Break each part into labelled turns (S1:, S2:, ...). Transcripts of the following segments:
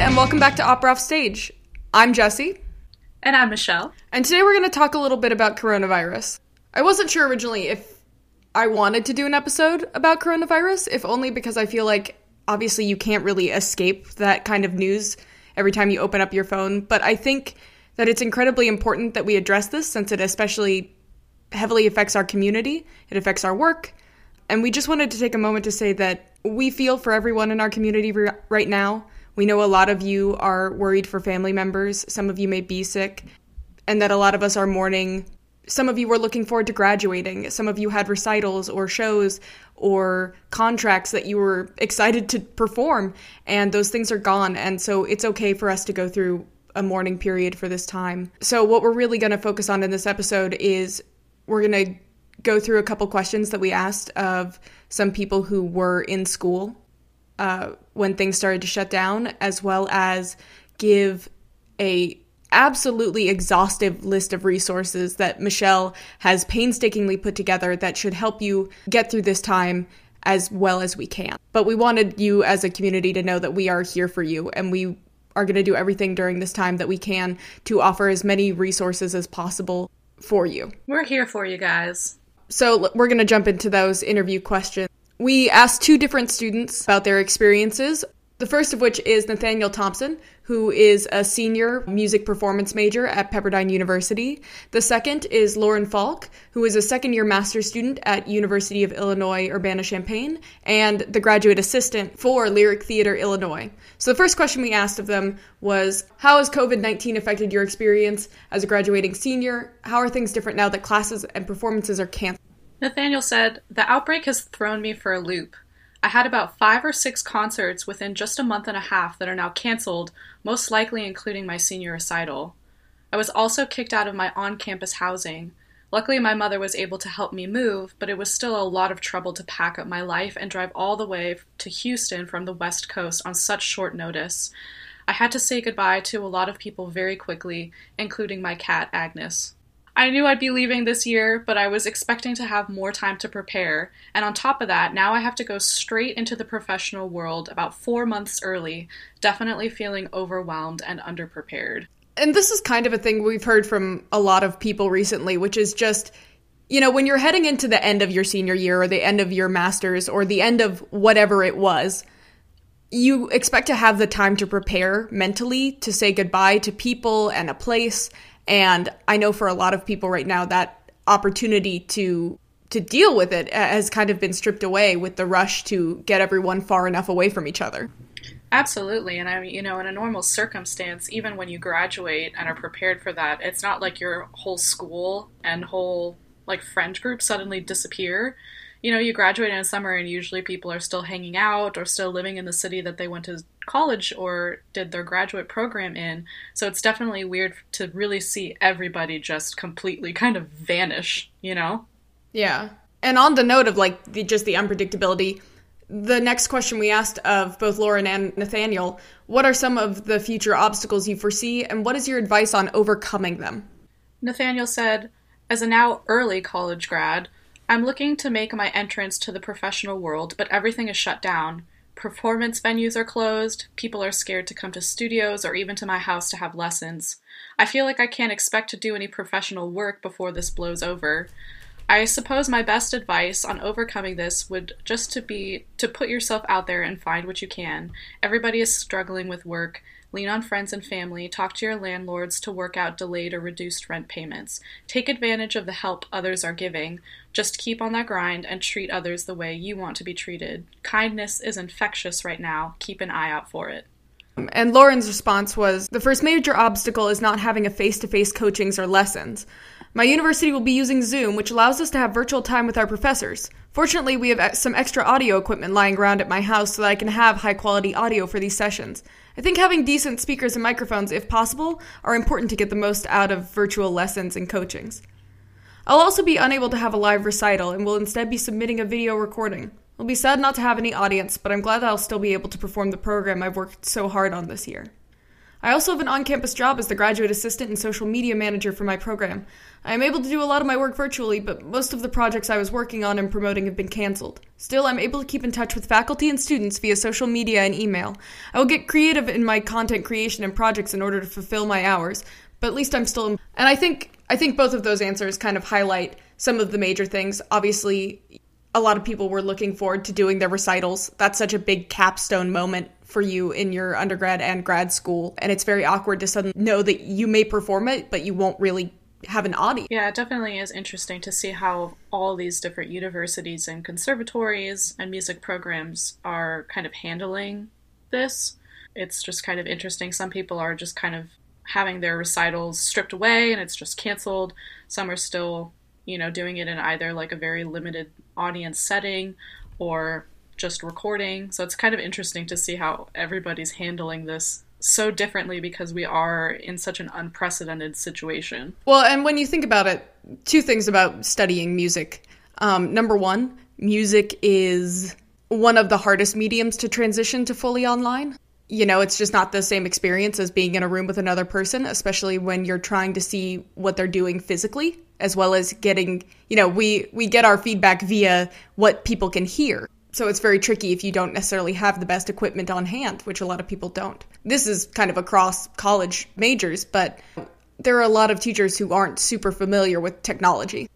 S1: and welcome back to Opera Off Stage. I'm Jesse.
S2: And I'm Michelle.
S1: And today we're going to talk a little bit about coronavirus. I wasn't sure originally if I wanted to do an episode about coronavirus, if only because I feel like obviously you can't really escape that kind of news every time you open up your phone. But I think that it's incredibly important that we address this since it especially heavily affects our community, it affects our work. And we just wanted to take a moment to say that we feel for everyone in our community right now. We know a lot of you are worried for family members. Some of you may be sick, and that a lot of us are mourning. Some of you were looking forward to graduating. Some of you had recitals or shows or contracts that you were excited to perform, and those things are gone. And so it's okay for us to go through a mourning period for this time. So, what we're really going to focus on in this episode is we're going to go through a couple questions that we asked of some people who were in school uh, when things started to shut down, as well as give a absolutely exhaustive list of resources that Michelle has painstakingly put together that should help you get through this time as well as we can. But we wanted you as a community to know that we are here for you and we are going to do everything during this time that we can to offer as many resources as possible for you.
S2: We're here for you guys.
S1: So we're going to jump into those interview questions. We asked two different students about their experiences. The first of which is Nathaniel Thompson, who is a senior music performance major at Pepperdine University. The second is Lauren Falk, who is a second year master's student at University of Illinois Urbana-Champaign and the graduate assistant for Lyric Theater Illinois. So the first question we asked of them was How has COVID 19 affected your experience as a graduating senior? How are things different now that classes and performances are canceled?
S2: Nathaniel said, The outbreak has thrown me for a loop. I had about five or six concerts within just a month and a half that are now canceled, most likely including my senior recital. I was also kicked out of my on campus housing. Luckily, my mother was able to help me move, but it was still a lot of trouble to pack up my life and drive all the way to Houston from the West Coast on such short notice. I had to say goodbye to a lot of people very quickly, including my cat, Agnes. I knew I'd be leaving this year, but I was expecting to have more time to prepare. And on top of that, now I have to go straight into the professional world about four months early, definitely feeling overwhelmed and underprepared.
S1: And this is kind of a thing we've heard from a lot of people recently, which is just you know, when you're heading into the end of your senior year or the end of your master's or the end of whatever it was, you expect to have the time to prepare mentally to say goodbye to people and a place and I know for a lot of people right now that opportunity to to deal with it has kind of been stripped away with the rush to get everyone far enough away from each other.
S2: Absolutely. And I mean, you know, in a normal circumstance, even when you graduate and are prepared for that, it's not like your whole school and whole like friend group suddenly disappear you know, you graduate in a summer and usually people are still hanging out or still living in the city that they went to college or did their graduate program in. So it's definitely weird to really see everybody just completely kind of vanish, you know?
S1: Yeah. And on the note of like the, just the unpredictability, the next question we asked of both Lauren and Nathaniel what are some of the future obstacles you foresee, and what is your advice on overcoming them?
S2: Nathaniel said, As a now early college grad, I'm looking to make my entrance to the professional world, but everything is shut down. Performance venues are closed, people are scared to come to studios or even to my house to have lessons. I feel like I can't expect to do any professional work before this blows over. I suppose my best advice on overcoming this would just to be to put yourself out there and find what you can. Everybody is struggling with work. Lean on friends and family. Talk to your landlords to work out delayed or reduced rent payments. Take advantage of the help others are giving. Just keep on that grind and treat others the way you want to be treated. Kindness is infectious right now. Keep an eye out for it.
S1: And Lauren's response was The first major obstacle is not having a face to face coachings or lessons. My university will be using Zoom, which allows us to have virtual time with our professors. Fortunately, we have some extra audio equipment lying around at my house so that I can have high quality audio for these sessions. I think having decent speakers and microphones, if possible, are important to get the most out of virtual lessons and coachings. I'll also be unable to have a live recital and will instead be submitting a video recording. It'll be sad not to have any audience, but I'm glad that I'll still be able to perform the program I've worked so hard on this year. I also have an on campus job as the graduate assistant and social media manager for my program. I am able to do a lot of my work virtually, but most of the projects I was working on and promoting have been canceled. Still, I'm able to keep in touch with faculty and students via social media and email. I will get creative in my content creation and projects in order to fulfill my hours, but at least I'm still. And I think I think both of those answers kind of highlight some of the major things. Obviously, a lot of people were looking forward to doing their recitals. That's such a big capstone moment for you in your undergrad and grad school. And it's very awkward to suddenly know that you may perform it, but you won't really have an audience.
S2: Yeah, it definitely is interesting to see how all these different universities and conservatories and music programs are kind of handling this. It's just kind of interesting. Some people are just kind of having their recitals stripped away and it's just canceled. Some are still, you know, doing it in either like a very limited audience setting or just recording. So it's kind of interesting to see how everybody's handling this so differently because we are in such an unprecedented situation.
S1: Well, and when you think about it, two things about studying music. Um, number one, music is one of the hardest mediums to transition to fully online. You know, it's just not the same experience as being in a room with another person, especially when you're trying to see what they're doing physically, as well as getting, you know, we we get our feedback via what people can hear. So it's very tricky if you don't necessarily have the best equipment on hand, which a lot of people don't. This is kind of across college majors, but there are a lot of teachers who aren't super familiar with technology.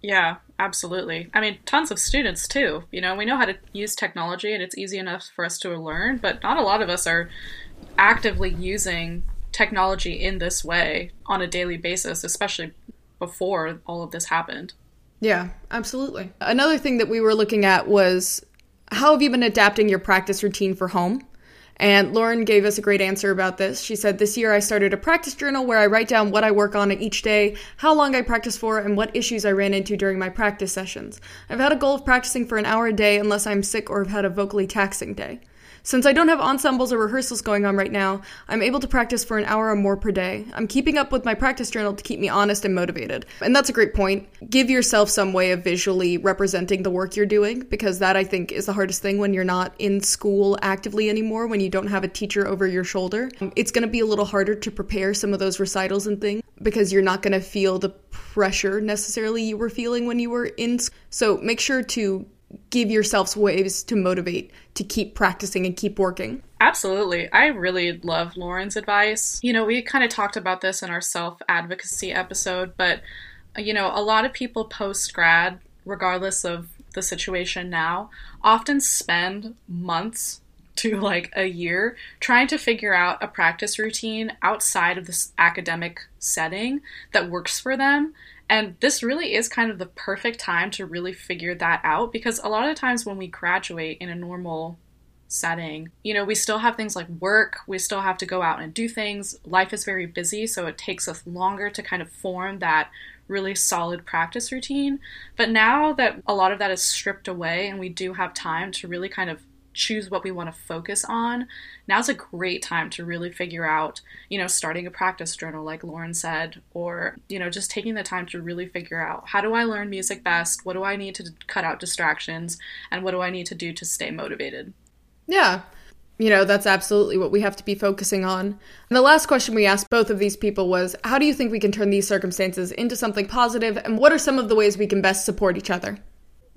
S2: Yeah, absolutely. I mean, tons of students too. You know, we know how to use technology and it's easy enough for us to learn, but not a lot of us are actively using technology in this way on a daily basis, especially before all of this happened.
S1: Yeah, absolutely. Another thing that we were looking at was how have you been adapting your practice routine for home? And Lauren gave us a great answer about this. She said, This year I started a practice journal where I write down what I work on each day, how long I practice for, and what issues I ran into during my practice sessions. I've had a goal of practicing for an hour a day unless I'm sick or have had a vocally taxing day. Since I don't have ensembles or rehearsals going on right now, I'm able to practice for an hour or more per day. I'm keeping up with my practice journal to keep me honest and motivated. And that's a great point. Give yourself some way of visually representing the work you're doing, because that I think is the hardest thing when you're not in school actively anymore, when you don't have a teacher over your shoulder. It's going to be a little harder to prepare some of those recitals and things because you're not going to feel the pressure necessarily you were feeling when you were in. So make sure to give yourselves ways to motivate to keep practicing and keep working.
S2: Absolutely. I really love Lauren's advice. You know, we kind of talked about this in our self advocacy episode, but, you know, a lot of people post grad, regardless of the situation now, often spend months to like a year trying to figure out a practice routine outside of this academic setting that works for them and this really is kind of the perfect time to really figure that out because a lot of times when we graduate in a normal setting, you know, we still have things like work, we still have to go out and do things. Life is very busy, so it takes us longer to kind of form that really solid practice routine. But now that a lot of that is stripped away and we do have time to really kind of choose what we want to focus on, now's a great time to really figure out, you know, starting a practice journal, like Lauren said, or, you know, just taking the time to really figure out how do I learn music best? What do I need to cut out distractions? And what do I need to do to stay motivated?
S1: Yeah. You know, that's absolutely what we have to be focusing on. And the last question we asked both of these people was How do you think we can turn these circumstances into something positive, and what are some of the ways we can best support each other?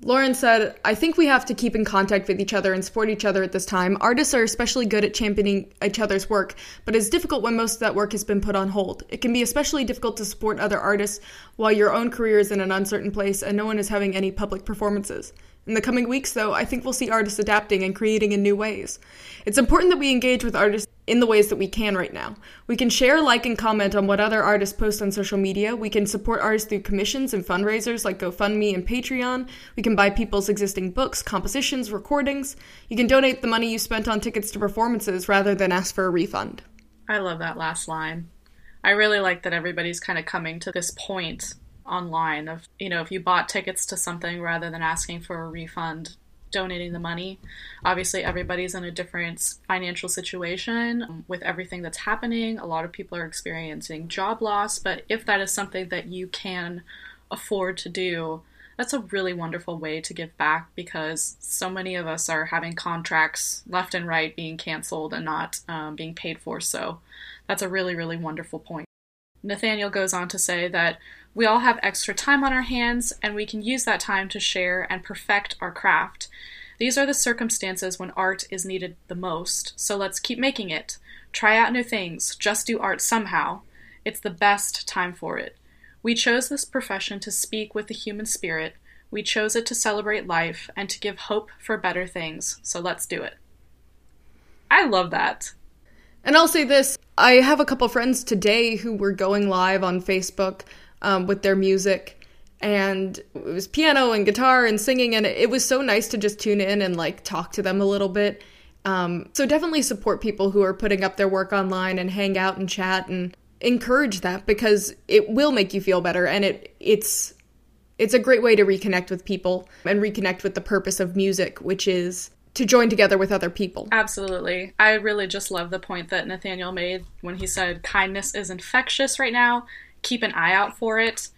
S1: Lauren said, I think we have to keep in contact with each other and support each other at this time. Artists are especially good at championing each other's work, but it's difficult when most of that work has been put on hold. It can be especially difficult to support other artists while your own career is in an uncertain place and no one is having any public performances. In the coming weeks, though, I think we'll see artists adapting and creating in new ways. It's important that we engage with artists in the ways that we can right now. We can share, like, and comment on what other artists post on social media. We can support artists through commissions and fundraisers like GoFundMe and Patreon. We can buy people's existing books, compositions, recordings. You can donate the money you spent on tickets to performances rather than ask for a refund.
S2: I love that last line. I really like that everybody's kind of coming to this point online of you know if you bought tickets to something rather than asking for a refund donating the money. Obviously everybody's in a different financial situation with everything that's happening. A lot of people are experiencing job loss but if that is something that you can afford to do that's a really wonderful way to give back because so many of us are having contracts left and right being canceled and not um, being paid for. So That's a really, really wonderful point. Nathaniel goes on to say that we all have extra time on our hands and we can use that time to share and perfect our craft. These are the circumstances when art is needed the most, so let's keep making it. Try out new things, just do art somehow. It's the best time for it. We chose this profession to speak with the human spirit. We chose it to celebrate life and to give hope for better things, so let's do it. I love that.
S1: And I'll say this I have a couple friends today who were going live on Facebook um, with their music, and it was piano and guitar and singing, and it was so nice to just tune in and like talk to them a little bit. Um, so definitely support people who are putting up their work online and hang out and chat and encourage that because it will make you feel better and it it's it's a great way to reconnect with people and reconnect with the purpose of music which is to join together with other people.
S2: Absolutely. I really just love the point that Nathaniel made when he said kindness is infectious right now. Keep an eye out for it.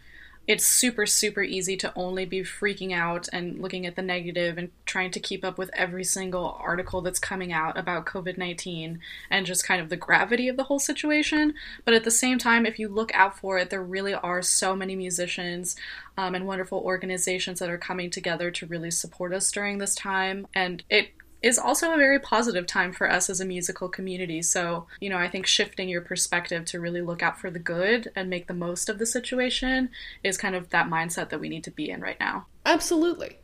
S2: It's super super easy to only be freaking out and looking at the negative and trying to keep up with every single article that's coming out about COVID-19 and just kind of the gravity of the whole situation. But at the same time if you look out for it there really are so many musicians um, and wonderful organizations that are coming together to really support us during this time. And it is also a very positive time for us as a musical community. So, you know, I think shifting your perspective to really look out for the good and make the most of the situation is kind of that mindset that we need to be in right now.
S1: Absolutely.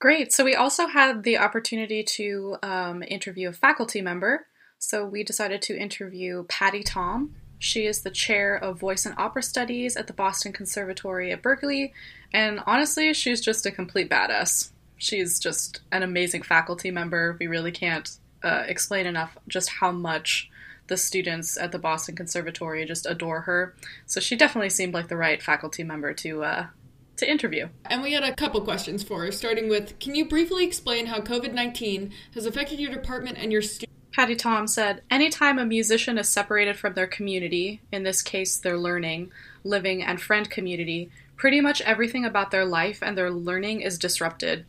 S2: Great. So, we also had the opportunity to um, interview a faculty member. So, we decided to interview Patty Thom. She is the chair of voice and opera studies at the Boston Conservatory at Berklee. And honestly, she's just a complete badass she's just an amazing faculty member. We really can't uh, explain enough just how much the students at the Boston Conservatory just adore her. So she definitely seemed like the right faculty member to uh, to interview.
S1: And we had a couple questions for her, starting with Can you briefly explain how COVID 19 has affected your department and your students?
S2: Patty Thom said, Anytime a musician is separated from their community, in this case their learning, living, and friend community, pretty much everything about their life and their learning is disrupted.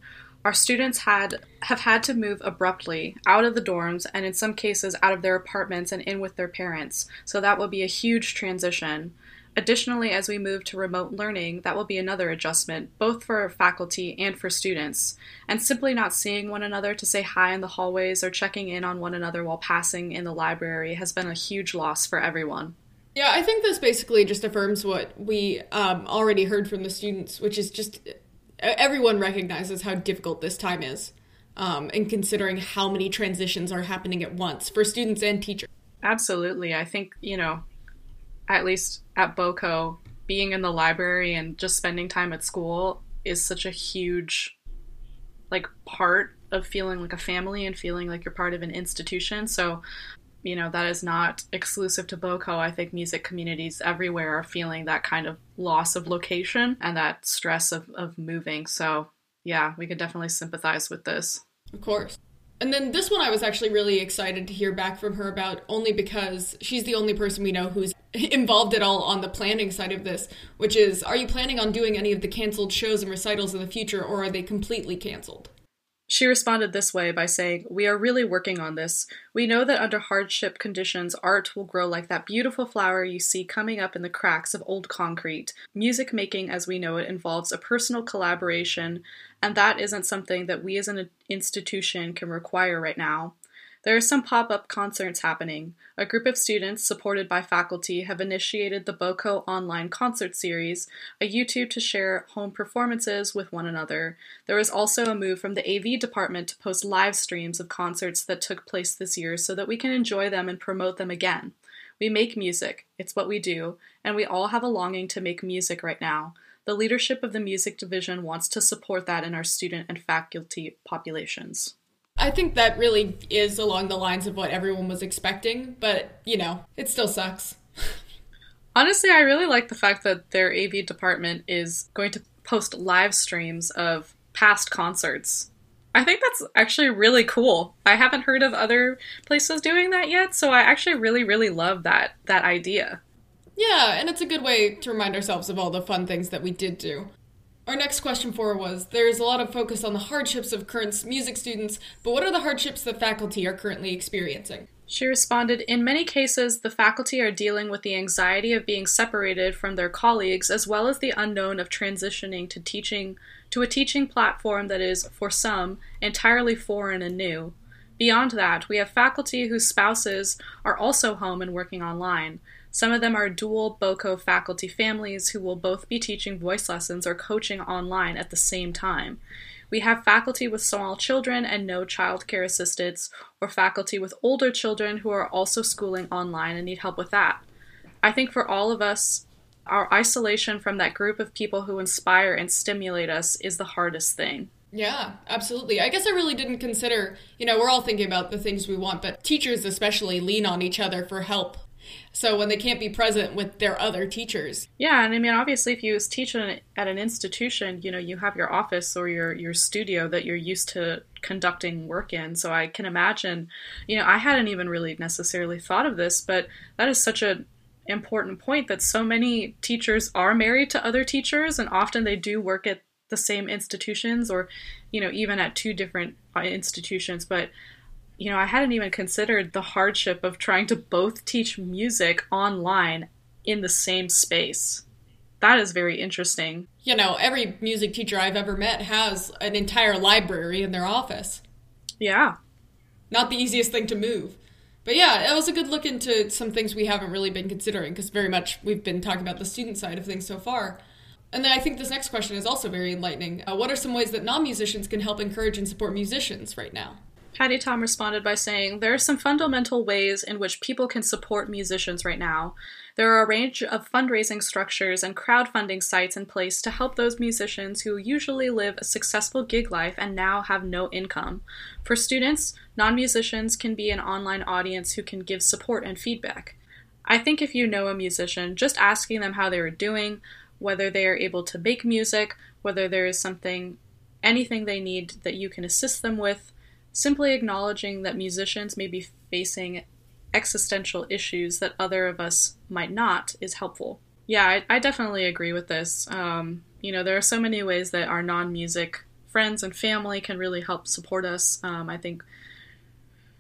S2: Our students had have had to move abruptly out of the dorms and in some cases out of their apartments and in with their parents. So that will be a huge transition. Additionally, as we move to remote learning, that will be another adjustment, both for faculty and for students. And simply not seeing one another to say hi in the hallways or checking in on one another while passing in the library has been a huge loss for everyone.
S1: Yeah, I think this basically just affirms what we um, already heard from the students, which is just everyone recognizes how difficult this time is, um, and considering how many transitions are happening at once for students and teachers.
S2: Absolutely, I think you know, at least at BOCO, being in the library and just spending time at school is such a huge, like, part of feeling like a family and feeling like you're part of an institution. So you know that is not exclusive to BOCO. I think music communities everywhere are feeling that kind of loss of location and that stress of, of moving. So yeah, we could definitely sympathize with this.
S1: Of course. And then this one I was actually really excited to hear back from her about only because she's the only person we know who's involved at all on the planning side of this, which is are you planning on doing any of the canceled shows and recitals in the future or are they completely canceled?
S2: She responded this way by saying, We are really working on this. We know that under hardship conditions, art will grow like that beautiful flower you see coming up in the cracks of old concrete. Music making, as we know it, involves a personal collaboration, and that isn't something that we as an institution can require right now. There are some pop up concerts happening. A group of students, supported by faculty, have initiated the BOCO Online Concert Series, a YouTube to share home performances with one another. There is also a move from the AV department to post live streams of concerts that took place this year so that we can enjoy them and promote them again. We make music, it's what we do, and we all have a longing to make music right now. The leadership of the music division wants to support that in our student and faculty populations.
S1: I think that really is along the lines of what everyone was expecting, but you know, it still sucks.
S2: Honestly, I really like the fact that their AV department is going to post live streams of past concerts. I think that's actually really cool. I haven't heard of other places doing that yet, so I actually really really love that that idea.
S1: Yeah, and it's a good way to remind ourselves of all the fun things that we did do. Our next question for her was There's a lot of focus on the hardships of current music students, but what are the hardships that faculty are currently experiencing?
S2: She responded In many cases, the faculty are dealing with the anxiety of being separated from their colleagues, as well as the unknown of transitioning to teaching to a teaching platform that is, for some, entirely foreign and new. Beyond that, we have faculty whose spouses are also home and working online. Some of them are dual BOCO faculty families who will both be teaching voice lessons or coaching online at the same time. We have faculty with small children and no childcare assistants, or faculty with older children who are also schooling online and need help with that. I think for all of us, our isolation from that group of people who inspire and stimulate us is the hardest thing.
S1: Yeah, absolutely. I guess I really didn't consider, you know, we're all thinking about the things we want, but teachers especially lean on each other for help. So when they can't be present with their other teachers.
S2: Yeah, and I mean obviously if you teach at an institution, you know, you have your office or your your studio that you're used to conducting work in. So I can imagine, you know, I hadn't even really necessarily thought of this, but that is such a important point that so many teachers are married to other teachers and often they do work at the same institutions or you know even at two different institutions but you know i hadn't even considered the hardship of trying to both teach music online in the same space that is very interesting
S1: you know every music teacher i've ever met has an entire library in their office
S2: yeah
S1: not the easiest thing to move but yeah, it was a good look into some things we haven't really been considering because very much we've been talking about the student side of things so far. And then I think this next question is also very enlightening. Uh, what are some ways that non musicians can help encourage and support musicians right now?
S2: Patty Thom responded by saying, There are some fundamental ways in which people can support musicians right now. There are a range of fundraising structures and crowdfunding sites in place to help those musicians who usually live a successful gig life and now have no income. For students, non musicians can be an online audience who can give support and feedback. I think if you know a musician, just asking them how they are doing, whether they are able to make music, whether there is something, anything they need that you can assist them with, simply acknowledging that musicians may be facing existential issues that other of us might not is helpful. Yeah, I, I definitely agree with this. Um, you know, there are so many ways that our non music friends and family can really help support us. Um, I think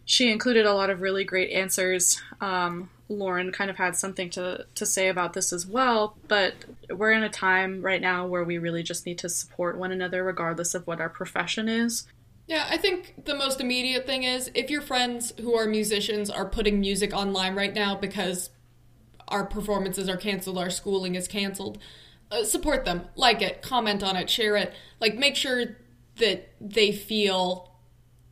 S2: she included a lot of really great answers. Um, Lauren kind of had something to, to say about this as well, but we're in a time right now where we really just need to support one another regardless of what our profession is.
S1: Yeah, I think the most immediate thing is if your friends who are musicians are putting music online right now because our performances are canceled, our schooling is canceled, uh, support them, like it, comment on it, share it. Like, make sure that they feel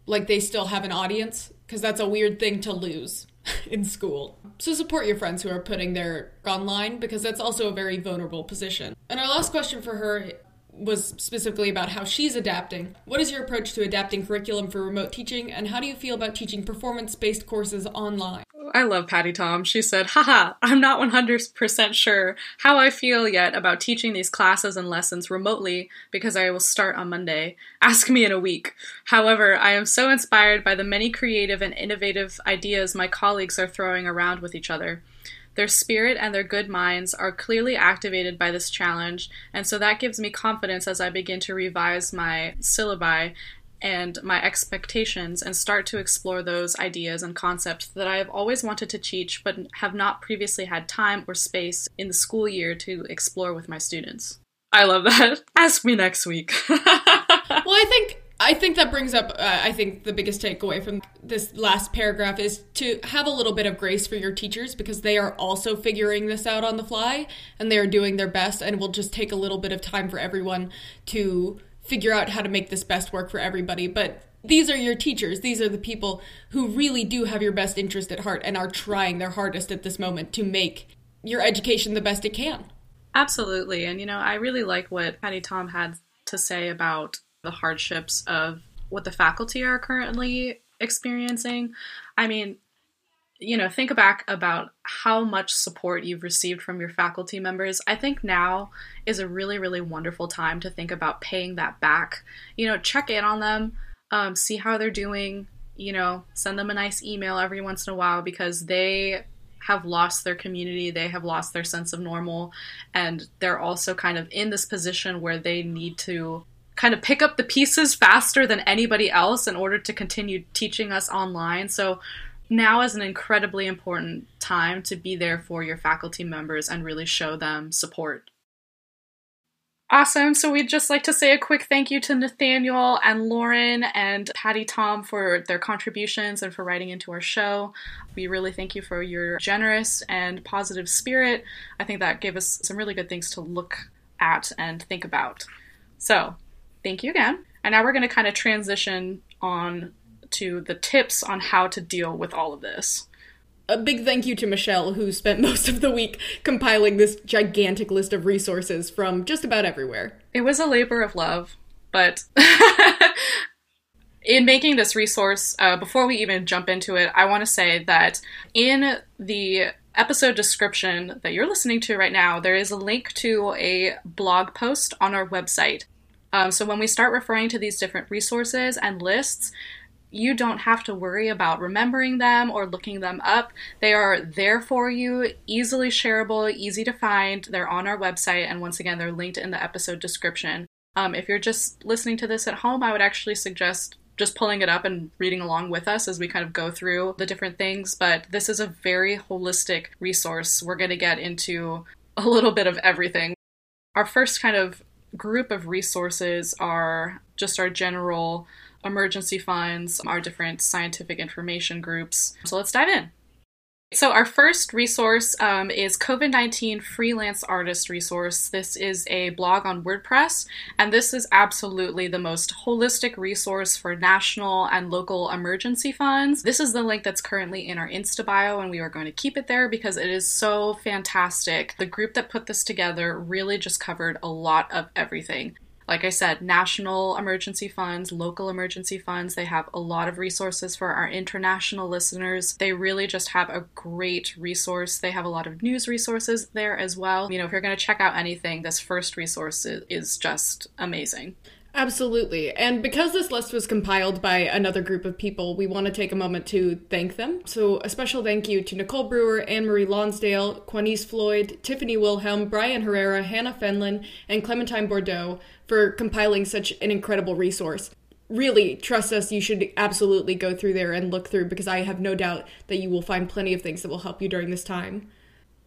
S1: like they still have an audience because that's a weird thing to lose in school. So support your friends who are putting their online because that's also a very vulnerable position. And our last question for her was specifically about how she's adapting. What is your approach to adapting curriculum for remote teaching, and how do you feel about teaching performance based courses online?
S2: I love Patty Thom. She said, Haha, I'm not 100% sure how I feel yet about teaching these classes and lessons remotely because I will start on Monday. Ask me in a week. However, I am so inspired by the many creative and innovative ideas my colleagues are throwing around with each other. Their spirit and their good minds are clearly activated by this challenge, and so that gives me confidence as I begin to revise my syllabi and my expectations and start to explore those ideas and concepts that I have always wanted to teach but have not previously had time or space in the school year to explore with my students. I love that. Ask me next week.
S1: well, I think I think that brings up, uh, I think the biggest takeaway from this last paragraph is to have a little bit of grace for your teachers because they are also figuring this out on the fly and they are doing their best and it will just take a little bit of time for everyone to figure out how to make this best work for everybody. But these are your teachers. These are the people who really do have your best interest at heart and are trying their hardest at this moment to make your education the best it can.
S2: Absolutely. And, you know, I really like what Patty Thom had to say about the hardships of what the faculty are currently experiencing. I mean, you know, think back about how much support you've received from your faculty members. I think now is a really, really wonderful time to think about paying that back. You know, check in on them, um, see how they're doing, you know, send them a nice email every once in a while because they have lost their community, they have lost their sense of normal, and they're also kind of in this position where they need to kind of pick up the pieces faster than anybody else in order to continue teaching us online. So Now is an incredibly important time to be there for your faculty members and really show them support. Awesome. So we'd just like to say a quick thank you to Nathaniel and Lauren and Patty Thom for their contributions and for writing into our show. We really thank you for your generous and positive spirit. I think that gave us some really good things to look at and think about. So, thank you again. And now we're going to kind of transition on to the tips on how to deal with all of this
S1: a big thank you to Michelle, who spent most of the week compiling this gigantic list of resources from just about everywhere.
S2: It was a labor of love, but in making this resource, uh, before we even jump into it, I want to say that in the episode description that you're listening to right now, there is a link to a blog post on our website. Um, so when we start referring to these different resources and lists, you don't have to worry about remembering them or looking them up. They are there for you, easily shareable, easy to find. They're on our website, and once again, they're linked in the episode description. Um, if you're just listening to this at home, I would actually suggest just pulling it up and reading along with us as we kind of go through the different things. But this is a very holistic resource. We're going to get into a little bit of everything. Our first kind of group of resources are just our general emergency funds, our different scientific information groups. So let's dive in. So, our first resource um, is COVID 19 Freelance Artist Resource. This is a blog on WordPress, and this is absolutely the most holistic resource for national and local emergency funds. This is the link that's currently in our Insta bio, and we are going to keep it there because it is so fantastic. The group that put this together really just covered a lot of everything like I said, national emergency funds, local emergency funds. They have a lot of resources for our international listeners. They really just have a great resource. They have a lot of news resources there as well. You know, if you're going to check out anything, this first resource is just amazing.
S1: Absolutely. And because this list was compiled by another group of people, we want to take a moment to thank them. So, a special thank you to Nicole Brewer, Anne Marie Lonsdale, Quanice Floyd, Tiffany Wilhelm, Brian Herrera, Hannah Fenlon, and Clementine Bordeaux for compiling such an incredible resource. Really, trust us, you should absolutely go through there and look through because I have no doubt that you will find plenty of things that will help you during this time.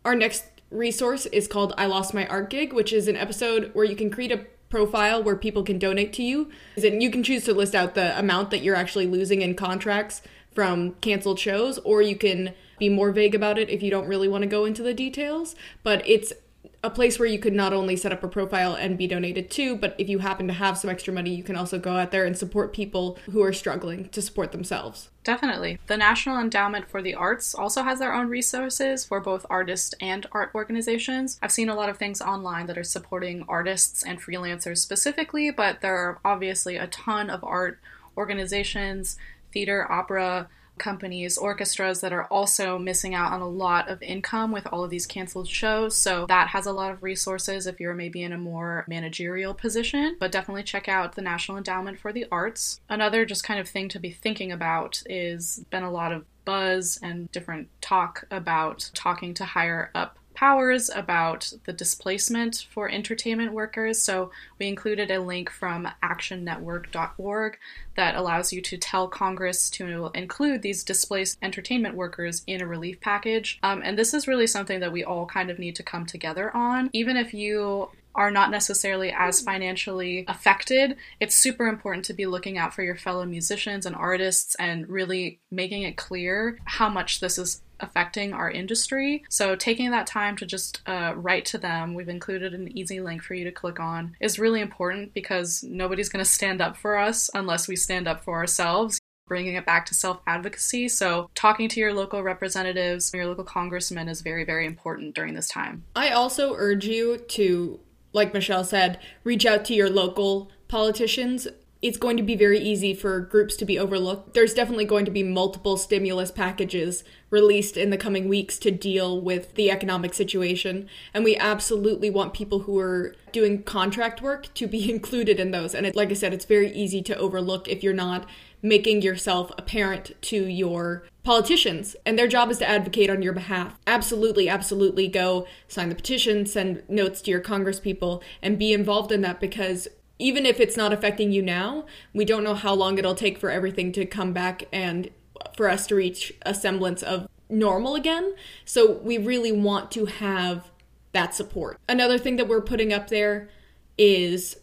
S1: Our next resource is called I Lost My Art Gig, which is an episode where you can create a profile where people can donate to you. And you can choose to list out the amount that you're actually losing in contracts from canceled shows, or you can be more vague about it if you don't really want to go into the details. But it's a place where you could not only set up a profile and be donated to, but if you happen to have some extra money, you can also go out there and support people who are struggling to support themselves.
S2: Definitely. The National Endowment for the Arts also has their own resources for both artists and art organizations. I've seen a lot of things online that are supporting artists and freelancers specifically, but there are obviously a ton of art organizations, theater, opera, companies, orchestras that are also missing out on a lot of income with all of these canceled shows. So that has a lot of resources if you're maybe in a more managerial position. But definitely check out the National Endowment for the Arts. Another just kind of thing to be thinking about is been a lot of buzz and different talk about talking to higher up powers about the displacement for entertainment workers. So we included a link from actionnetwork.org that allows you to tell Congress to include these displaced entertainment workers in a relief package. Um, and this is really something that we all kind of need to come together on. Even if you are not necessarily as financially affected, it's super important to be looking out for your fellow musicians and artists and really making it clear how much this is affecting our industry. So, taking that time to just uh, write to them, we've included an easy link for you to click on, is really important because nobody's going to stand up for us unless we stand up for ourselves. Bringing it back to self advocacy. So, talking to your local representatives, your local congressman is very, very important during this time.
S1: I also urge you to, like Michelle said, reach out to your local politicians it's going to be very easy for groups to be overlooked. There's definitely going to be multiple stimulus packages released in the coming weeks to deal with the economic situation. And we absolutely want people who are doing contract work to be included in those. And it, like I said, it's very easy to overlook if you're not making yourself apparent to your politicians. And their job is to advocate on your behalf. Absolutely, absolutely go sign the petition, send notes to your congresspeople, and be involved in that because even if it's not affecting you now, we don't know how long it'll take for everything to come back and for us to reach a semblance of normal again. So we really want to have that support. Another thing that we're putting up there is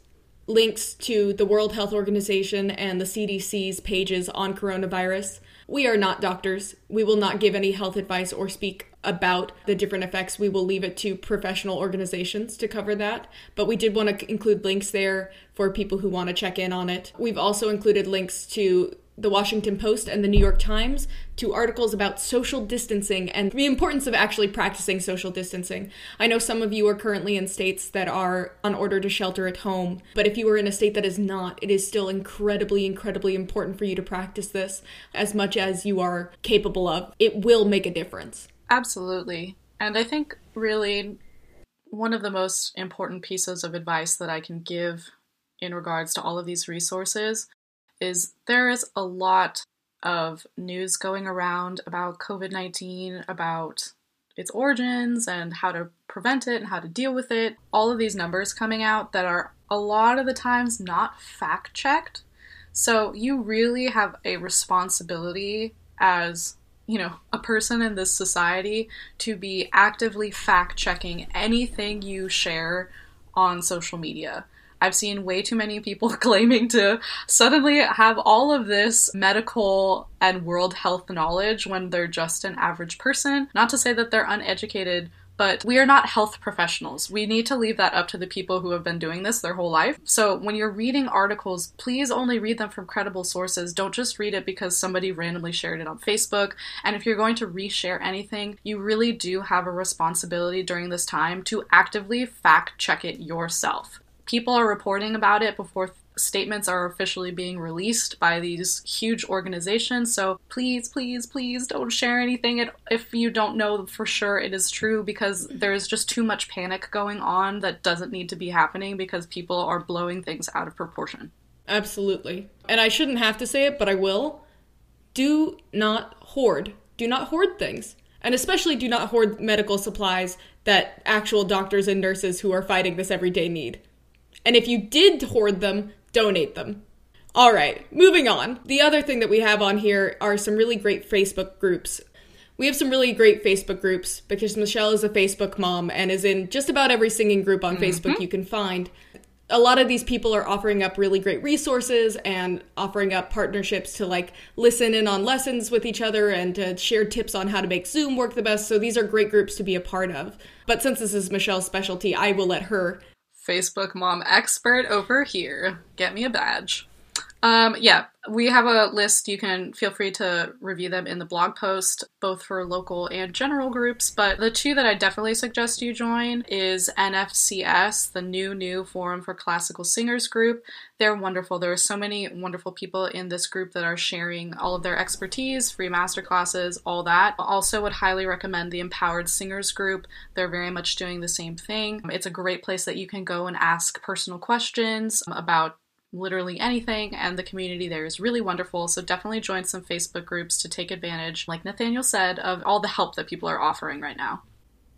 S1: links to the World Health Organization and the CDC's pages on coronavirus. We are not doctors. We will not give any health advice or speak about the different effects. We will leave it to professional organizations to cover that. But we did want to include links there for people who want to check in on it. We've also included links to the Washington Post and the New York Times to articles about social distancing and the importance of actually practicing social distancing. I know some of you are currently in states that are on order to shelter at home, but if you are in a state that is not, it is still incredibly, incredibly important for you to practice this as much as you are capable of. It will make a difference.
S2: Absolutely. And I think really one of the most important pieces of advice that I can give in regards to all of these resources is there is a lot of news going around about COVID 19, about its origins and how to prevent it and how to deal with it. All of these numbers coming out that are a lot of the times not fact checked. So you really have a responsibility as, you know, a person in this society to be actively fact checking anything you share on social media. I've seen way too many people claiming to suddenly have all of this medical and world health knowledge when they're just an average person. Not to say that they're uneducated, but we are not health professionals. We need to leave that up to the people who have been doing this their whole life. So when you're reading articles, please only read them from credible sources. Don't just read it because somebody randomly shared it on Facebook. And if you're going to reshare anything, you really do have a responsibility during this time to actively fact check it yourself people are reporting about it before statements are officially being released by these huge organizations. So please, please, please don't share anything if you don't know for sure it is true because there's just too much panic going on that doesn't need to be happening because people are blowing things out of proportion.
S1: Absolutely. And I shouldn't have to say it, but I will. Do not hoard. Do not hoard things. And especially do not hoard medical supplies that actual doctors and nurses who are fighting this every day need. And if you did hoard them, donate them. All right, moving on. The other thing that we have on here are some really great Facebook groups. We have some really great Facebook groups because Michelle is a Facebook mom and is in just about every singing group on mm-hmm. Facebook you can find. A lot of these people are offering up really great resources and offering up partnerships to like listen in on lessons with each other and to share tips on how to make Zoom work the best. So these are great groups to be a part of. But since this is Michelle's specialty, I will let her
S2: Facebook mom expert over here. Get me a badge. Um, yeah, we have a list. You can feel free to review them in the blog post, both for local and general groups. But the two that I definitely suggest you join is NFCS, the new new Forum for Classical Singers group. They're wonderful. There are so many wonderful people in this group that are sharing all of their expertise, free masterclasses, all that. Also, would highly recommend the Empowered Singers group. They're very much doing the same thing. It's a great place that you can go and ask personal questions about literally anything, and the community there is really wonderful. So definitely join some Facebook groups to take advantage, like Nathaniel said, of all the help that people are offering right now.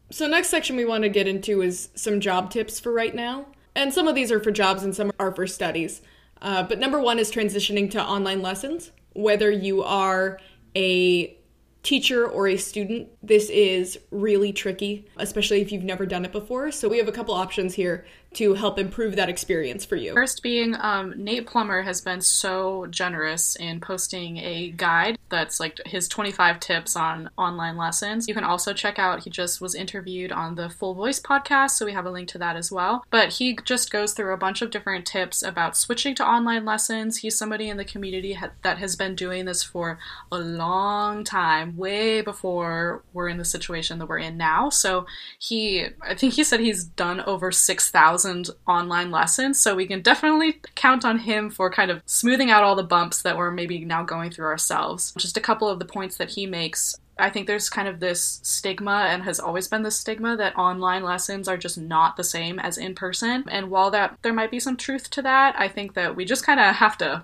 S1: So, next section we want to get into is some job tips for right now. And some of these are for jobs and some are for studies. Uh, but number one is transitioning to online lessons. Whether you are a teacher or a student, this is really tricky, especially if you've never done it before. So, we have a couple options here to help improve that experience for you.
S2: First, being um, Nate Plummer has been so generous in posting a guide that's like his 25 tips on online lessons. You can also check out, he just was interviewed on the Full Voice podcast, so we have a link to that as well. But he just goes through a bunch of different tips about switching to online lessons. He's somebody in the community ha- that has been doing this for a long time, way before we're in the situation that we're in now. So he, I think he said he's done over 6,000 thousand online lessons, so we can definitely count on him for kind of smoothing out all the bumps that we're maybe now going through ourselves. Just a couple of the points that he makes I think there's kind of this stigma and has always been this stigma that online lessons are just not the same as in person. And while that there might be some truth to that, I think that we just kind of have to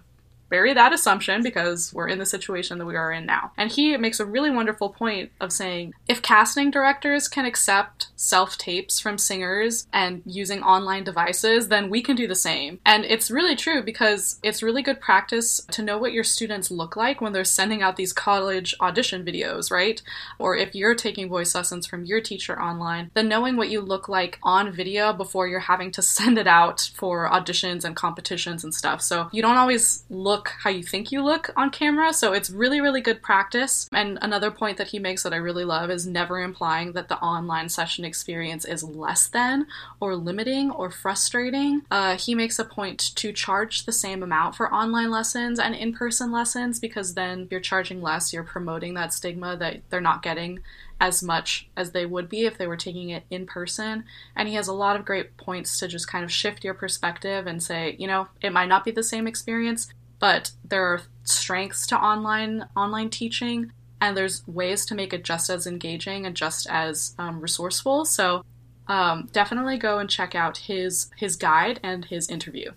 S2: bury that assumption because we're in the situation that we are in now. And he makes a really wonderful point of saying if casting directors can accept self tapes from singers and using online devices, then we can do the same. And it's really true because it's really good practice to know what your students look like when they're sending out these college audition videos, right? Or if you're taking voice lessons from your teacher online, then knowing what you look like on video before you're having to send it out for auditions and competitions and stuff. So you don't always look how you think you look on camera. So it's really, really good practice. And another point that he makes that I really love is never implying that the online session experience is less than or limiting or frustrating. Uh, he makes a point to charge the same amount for online lessons and in person lessons because then you're charging less, you're promoting that stigma that they're not getting as much as they would be if they were taking it in person. And he has a lot of great points to just kind of shift your perspective and say, you know, it might not be the same experience, but there are strengths to online online teaching and there's ways to make it just as engaging and just as um, resourceful. So um, definitely go and check out his his guide and his interview.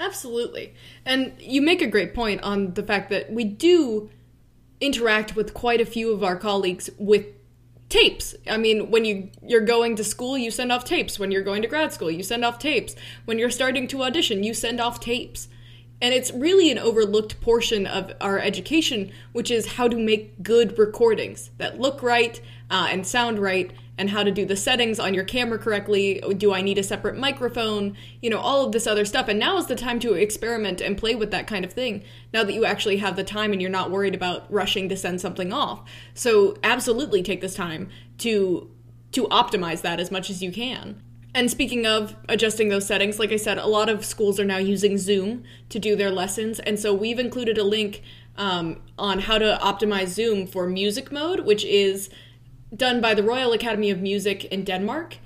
S1: Absolutely, and you make a great point on the fact that we do interact with quite a few of our colleagues with tapes. I mean, when you you're going to school, you send off tapes. When you're going to grad school, you send off tapes. When you're starting to audition, you send off tapes. And it's really an overlooked portion of our education, which is how to make good recordings that look right uh, and sound right, and how to do the settings on your camera correctly. Do I need a separate microphone? You know, all of this other stuff. And now is the time to experiment and play with that kind of thing. Now that you actually have the time and you're not worried about rushing to send something off. So, absolutely take this time to to optimize that as much as you can. And speaking of adjusting those settings, like I said, a lot of schools are now using Zoom to do their lessons. And so we've included a link um, on how to optimize Zoom for music mode, which is done by the Royal Academy of Music in Denmark.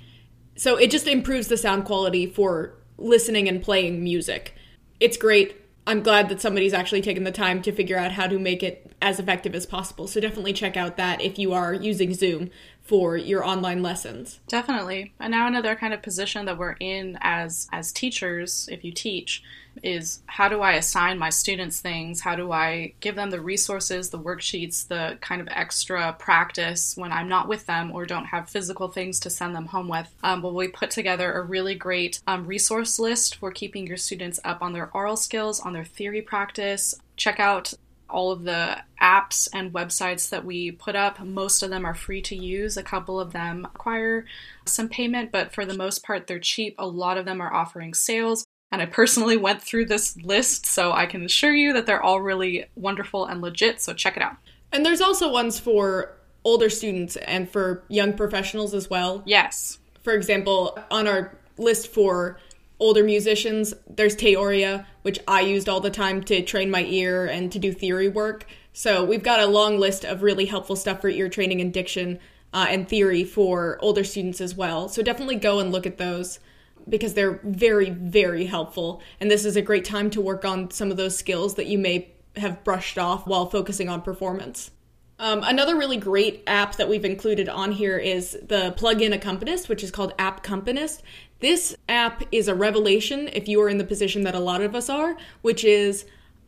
S1: So it just improves the sound quality for listening and playing music. It's great. I'm glad that somebody's actually taken the time to figure out how to make it as effective as possible. So definitely check out that if you are using Zoom for your online lessons.
S2: Definitely. And now another kind of position that we're in as as teachers, if you teach, is how do I assign my students things? How do I give them the resources, the worksheets, the kind of extra practice when I'm not with them or don't have physical things to send them home with? Um, but we put together a really great um, resource list for keeping your students up on their aural skills, on their theory practice. Check out all of the apps and websites that we put up. Most of them are free to use. A couple of them require some payment, but for the most part, they're cheap. A lot of them are offering sales. And I personally went through this list, so I can assure you that they're all really wonderful and legit, so check it out.
S1: And there's also ones for older students and for young professionals as well.
S2: Yes.
S1: For example, on our list for older musicians, there's Teoria, which I used all the time to train my ear and to do theory work. So we've got a long list of really helpful stuff for ear training and diction uh, and theory for older students as well. So definitely go and look at those because they're very, very helpful. And this is a great time to work on some of those skills that you may have brushed off while focusing on performance. Um, another really great app that we've included on here is the plugin accompanist, which is called Appcompanist. This app is a revelation if you are in the position that a lot of us are, which is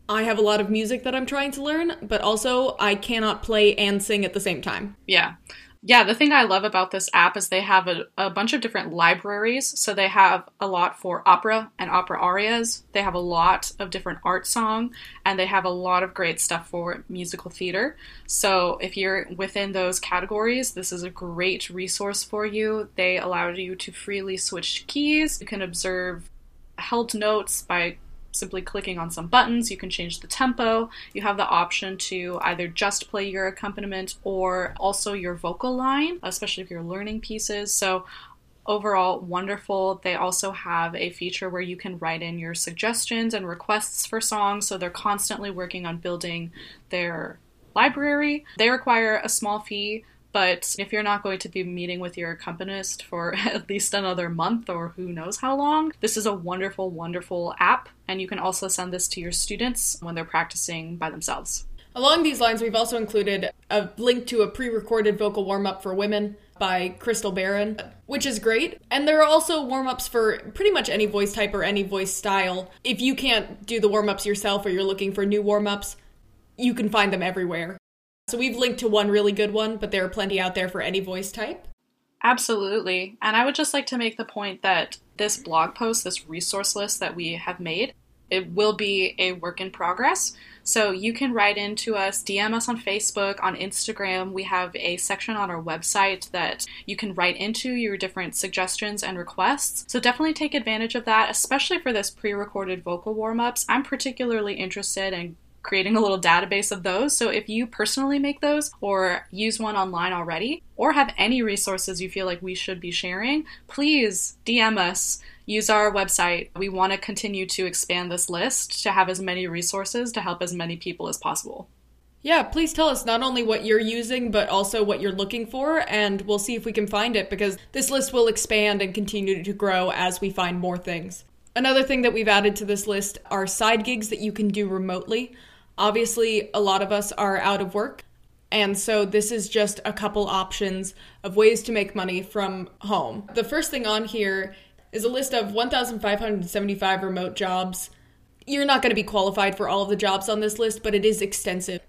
S1: I have a lot of music that I'm trying to learn, but also I cannot play and sing at the same time.
S2: Yeah. Yeah, the thing I love about this app is they have a, a, bunch of different libraries. So they have a lot for opera and opera arias. They have a lot of different art song, and they have a lot of great stuff for musical theater. So if you're within those categories, this is a great resource for you. They allow you to freely switch keys. You can observe held notes by simply clicking on some buttons. You can change the tempo. You have the option to either just play your accompaniment or also your vocal line, especially if you're learning pieces. So overall wonderful. They also have a feature where you can write in your suggestions and requests for songs, so they're constantly working on building their library. They require a small fee, but if you're not going to be meeting with your accompanist for at least another month or who knows how long, this is a wonderful, wonderful app. And you can also send this to your students when they're practicing by themselves.
S1: Along these lines, we've also included a link to a pre recorded vocal warm up for women by Crystal Barron, which is great. And there are also warm ups for pretty much any voice type or any voice style. If you can't do the warm ups yourself or you're looking for new warm ups, you can find them everywhere. So we've linked to one really good one, but there are plenty out there for any voice type.
S2: Absolutely. And I would just like to make the point that this blog post, this resource list that we have made, it will be a work in progress. So you can write into us, DM us on Facebook, on Instagram. We have a section on our website that you can write into your different suggestions and requests. So definitely take advantage of that, especially for this pre recorded vocal warm ups. I'm particularly interested in creating a little database of those. So if you personally make those or use one online already or have any resources you feel like we should be sharing, please DM us. Use our website. We want to continue to expand this list to have as many resources to help as many people as possible.
S1: Yeah, please tell us not only what you're using, but also what you're looking for, and we'll see if we can find it because this list will expand and continue to grow as we find more things. Another thing that we've added to this list are side gigs that you can do remotely. Obviously, a lot of us are out of work, and so this is just a couple options of ways to make money from home. The first thing on here is a list of 1,575 remote jobs. You're not going to be qualified for all of the jobs on this list, but it is extensive.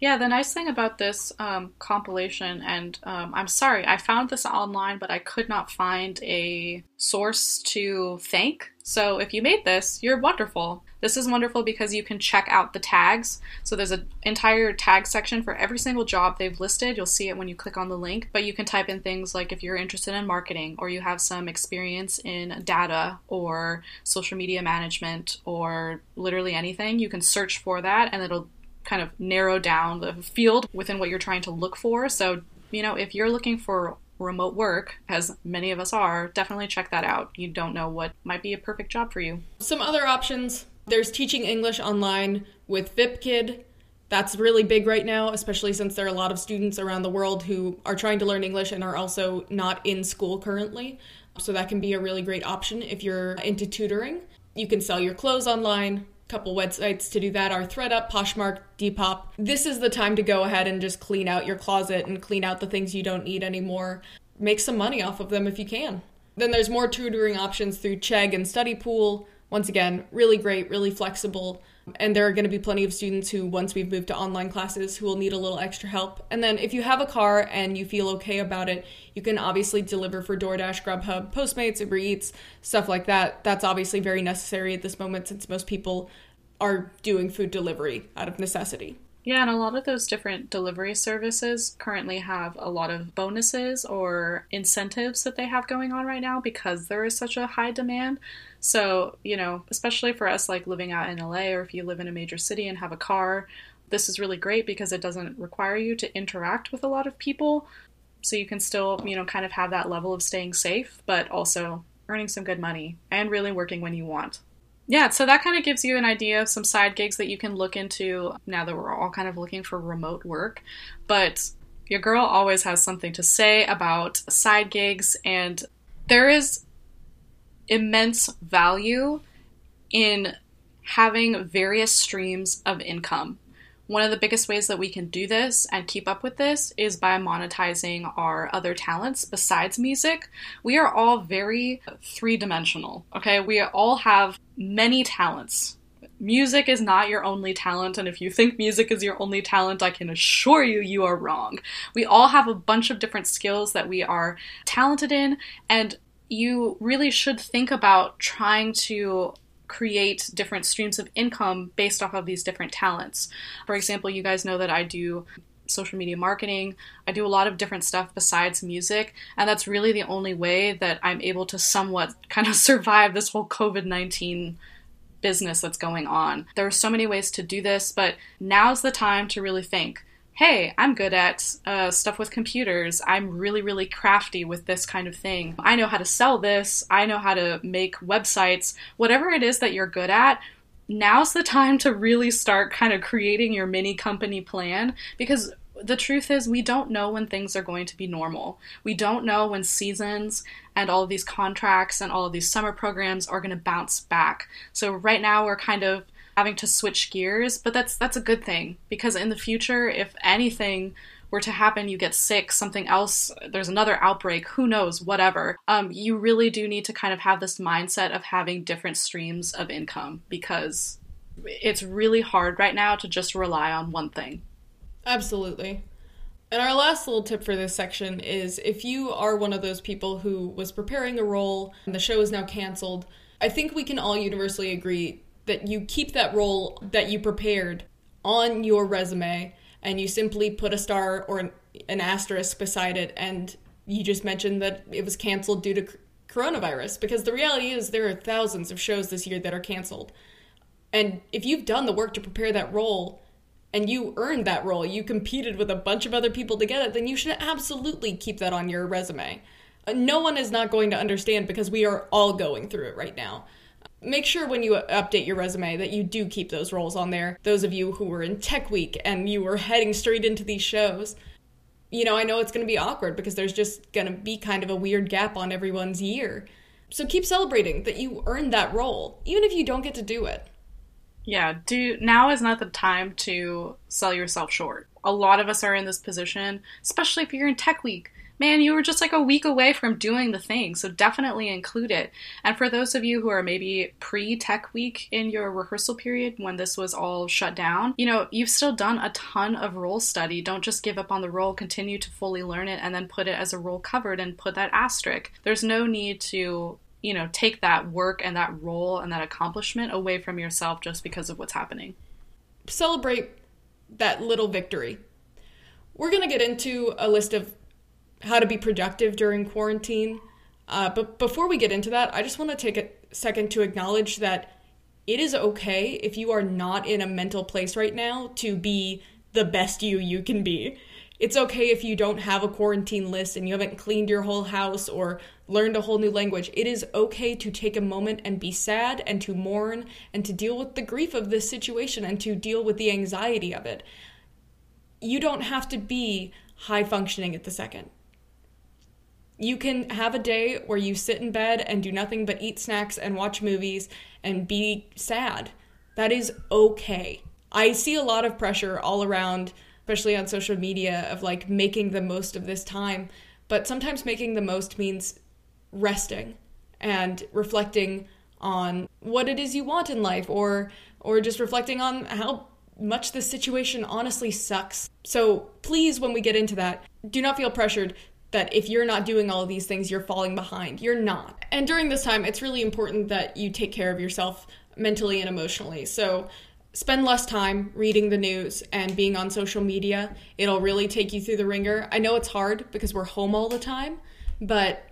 S2: Yeah, the nice thing about this um, compilation, and um, I'm sorry, I found this online, but I could not find a source to thank. So if you made this, you're wonderful. This is wonderful because you can check out the tags. So there's an entire tag section for every single job they've listed. You'll see it when you click on the link, but you can type in things like if you're interested in marketing or you have some experience in data or social media management or literally anything, you can search for that and it'll kind of narrow down the field within what you're trying to look for. So, you know, if you're looking for remote work, as many of us are, definitely check that out. You don't know what might be a perfect job for you.
S1: Some other options there's teaching English online with VipKid. That's really big right now, especially since there are a lot of students around the world who are trying to learn English and are also not in school currently. So that can be a really great option if you're into tutoring. You can sell your clothes online. Couple websites to do that are ThredUp, Poshmark, Depop. This is the time to go ahead and just clean out your closet and clean out the things you don't need anymore. Make some money off of them if you can. Then there's more tutoring options through Chegg and Studypool once again, really great, really flexible. And there are going to be plenty of students who, once we've moved to online classes, who will need a little extra help. And then, if you have a car and you feel okay about it, you can obviously deliver for DoorDash, Grubhub, Postmates, Uber Eats, stuff like that. That's obviously very necessary at this moment since most people are doing food delivery out of necessity.
S2: Yeah, and a lot of those different delivery services currently have a lot of bonuses or incentives that they have going on right now because there is such a high demand. So, you know, especially for us like living out in LA or if you live in a major city and have a car, this is really great because it doesn't require you to interact with a lot of people. So you can still, you know, kind of have that level of staying safe, but also earning some good money and really working when you want yeah, so that kind of gives you an idea of some side gigs that you can look into now that we're all kind of looking for remote work. But your girl always has something to say about side gigs, and there is immense value in having various streams of income. One of the biggest ways that we can do this and keep up with this is by monetizing our other talents besides music. We are all very three dimensional, okay? We all have many talents. Music is not your only talent, and if you think music is your only talent, I can assure you you are wrong. We all have a bunch of different skills that we are talented in, and you really should think about trying to create different streams of income based off of these different talents. For example, you guys know that I do social media marketing. I do a lot of different stuff besides music, and that's really the only way that I'm able to somewhat kind of survive this whole COVID 19 business that's going on. There are so many ways to do this, but now's the time to really think hey, I'm good at uh, stuff with computers. I'm really, really crafty with this kind of thing. I know how to sell this. I know how to make websites. Whatever it is that you're good at, now's the time to really start kind of creating your mini company plan because the truth is we don't know when things are going to be normal. We don't know when seasons and all of these contracts and all of these summer programs are going to bounce back. So right now we're kind of having to switch gears, but that's that's a good thing because in the future, if anything were to happen, you get sick, something else, there's another outbreak, who knows, whatever. Um, you really do need to kind of have this mindset of having different streams of income because it's really hard right now to just rely on one thing.
S1: Absolutely. And our last little tip for this section is if you are one of those people who was preparing a role and the show is now canceled, I think we can all universally agree that you keep that role that you prepared on your resume and you simply put a star or an, asterisk beside it and you just mentioned that it was canceled due to coronavirus because the reality is there are thousands of shows this year that are canceled. And if you've done the work to prepare that role, and you earned that role, you competed with a bunch of other people to get it, then you should absolutely keep that on your resume. Uh, no one is not going to understand because we are all going through it right now. Make sure when you update your resume that you do keep those roles on there. Those of you who were in Tech Week and you were heading straight into these shows. You know, I know it's going to be awkward because there's just going to be kind of a weird gap on everyone's year. So keep celebrating that you earned that role, even if you don't get to do it.
S2: Yeah, do now is not the time to sell yourself short. A lot of us are in this position, especially if you're in tech week. Man, you were just like a week away from doing the thing, so definitely include it. And for those of you who are maybe pre tech week in your rehearsal period when this was all shut down, you know, you've still done a ton of role study. Don't just give up on the role, continue to fully learn it, and then put it as a role covered and put that asterisk. There's no need to you know, take that work and that role and that accomplishment away from yourself just because of what's happening.
S1: Celebrate that little victory. We're going to get into a list of how to be productive during quarantine. Uh, but before we get into that, I just want to take a second to acknowledge that it is okay if you are not in a mental place right now to be the best you you can be. It's okay if you don't have a quarantine list and you haven't cleaned your whole house or learned a whole new language. It is okay to take a moment and be sad and to mourn and to deal with the grief of this situation and to deal with the anxiety of it. You don't have to be high functioning at the second. You can have a day where you sit in bed and do nothing but eat snacks and watch movies and be sad. That is okay. I see a lot of pressure all around especially on social media, of like making the most of this time. But sometimes making the most means resting and reflecting on what it is you want in life or or just reflecting on how much this situation honestly sucks. So please when we get into that, do not feel pressured that if you're not doing all of these things, you're falling behind. You're not. And during this time, it's really important that you take care of yourself mentally and emotionally. So spend less time reading the news and being on social media. It'll really take you through the ringer. I know it's hard because we're home all the time, but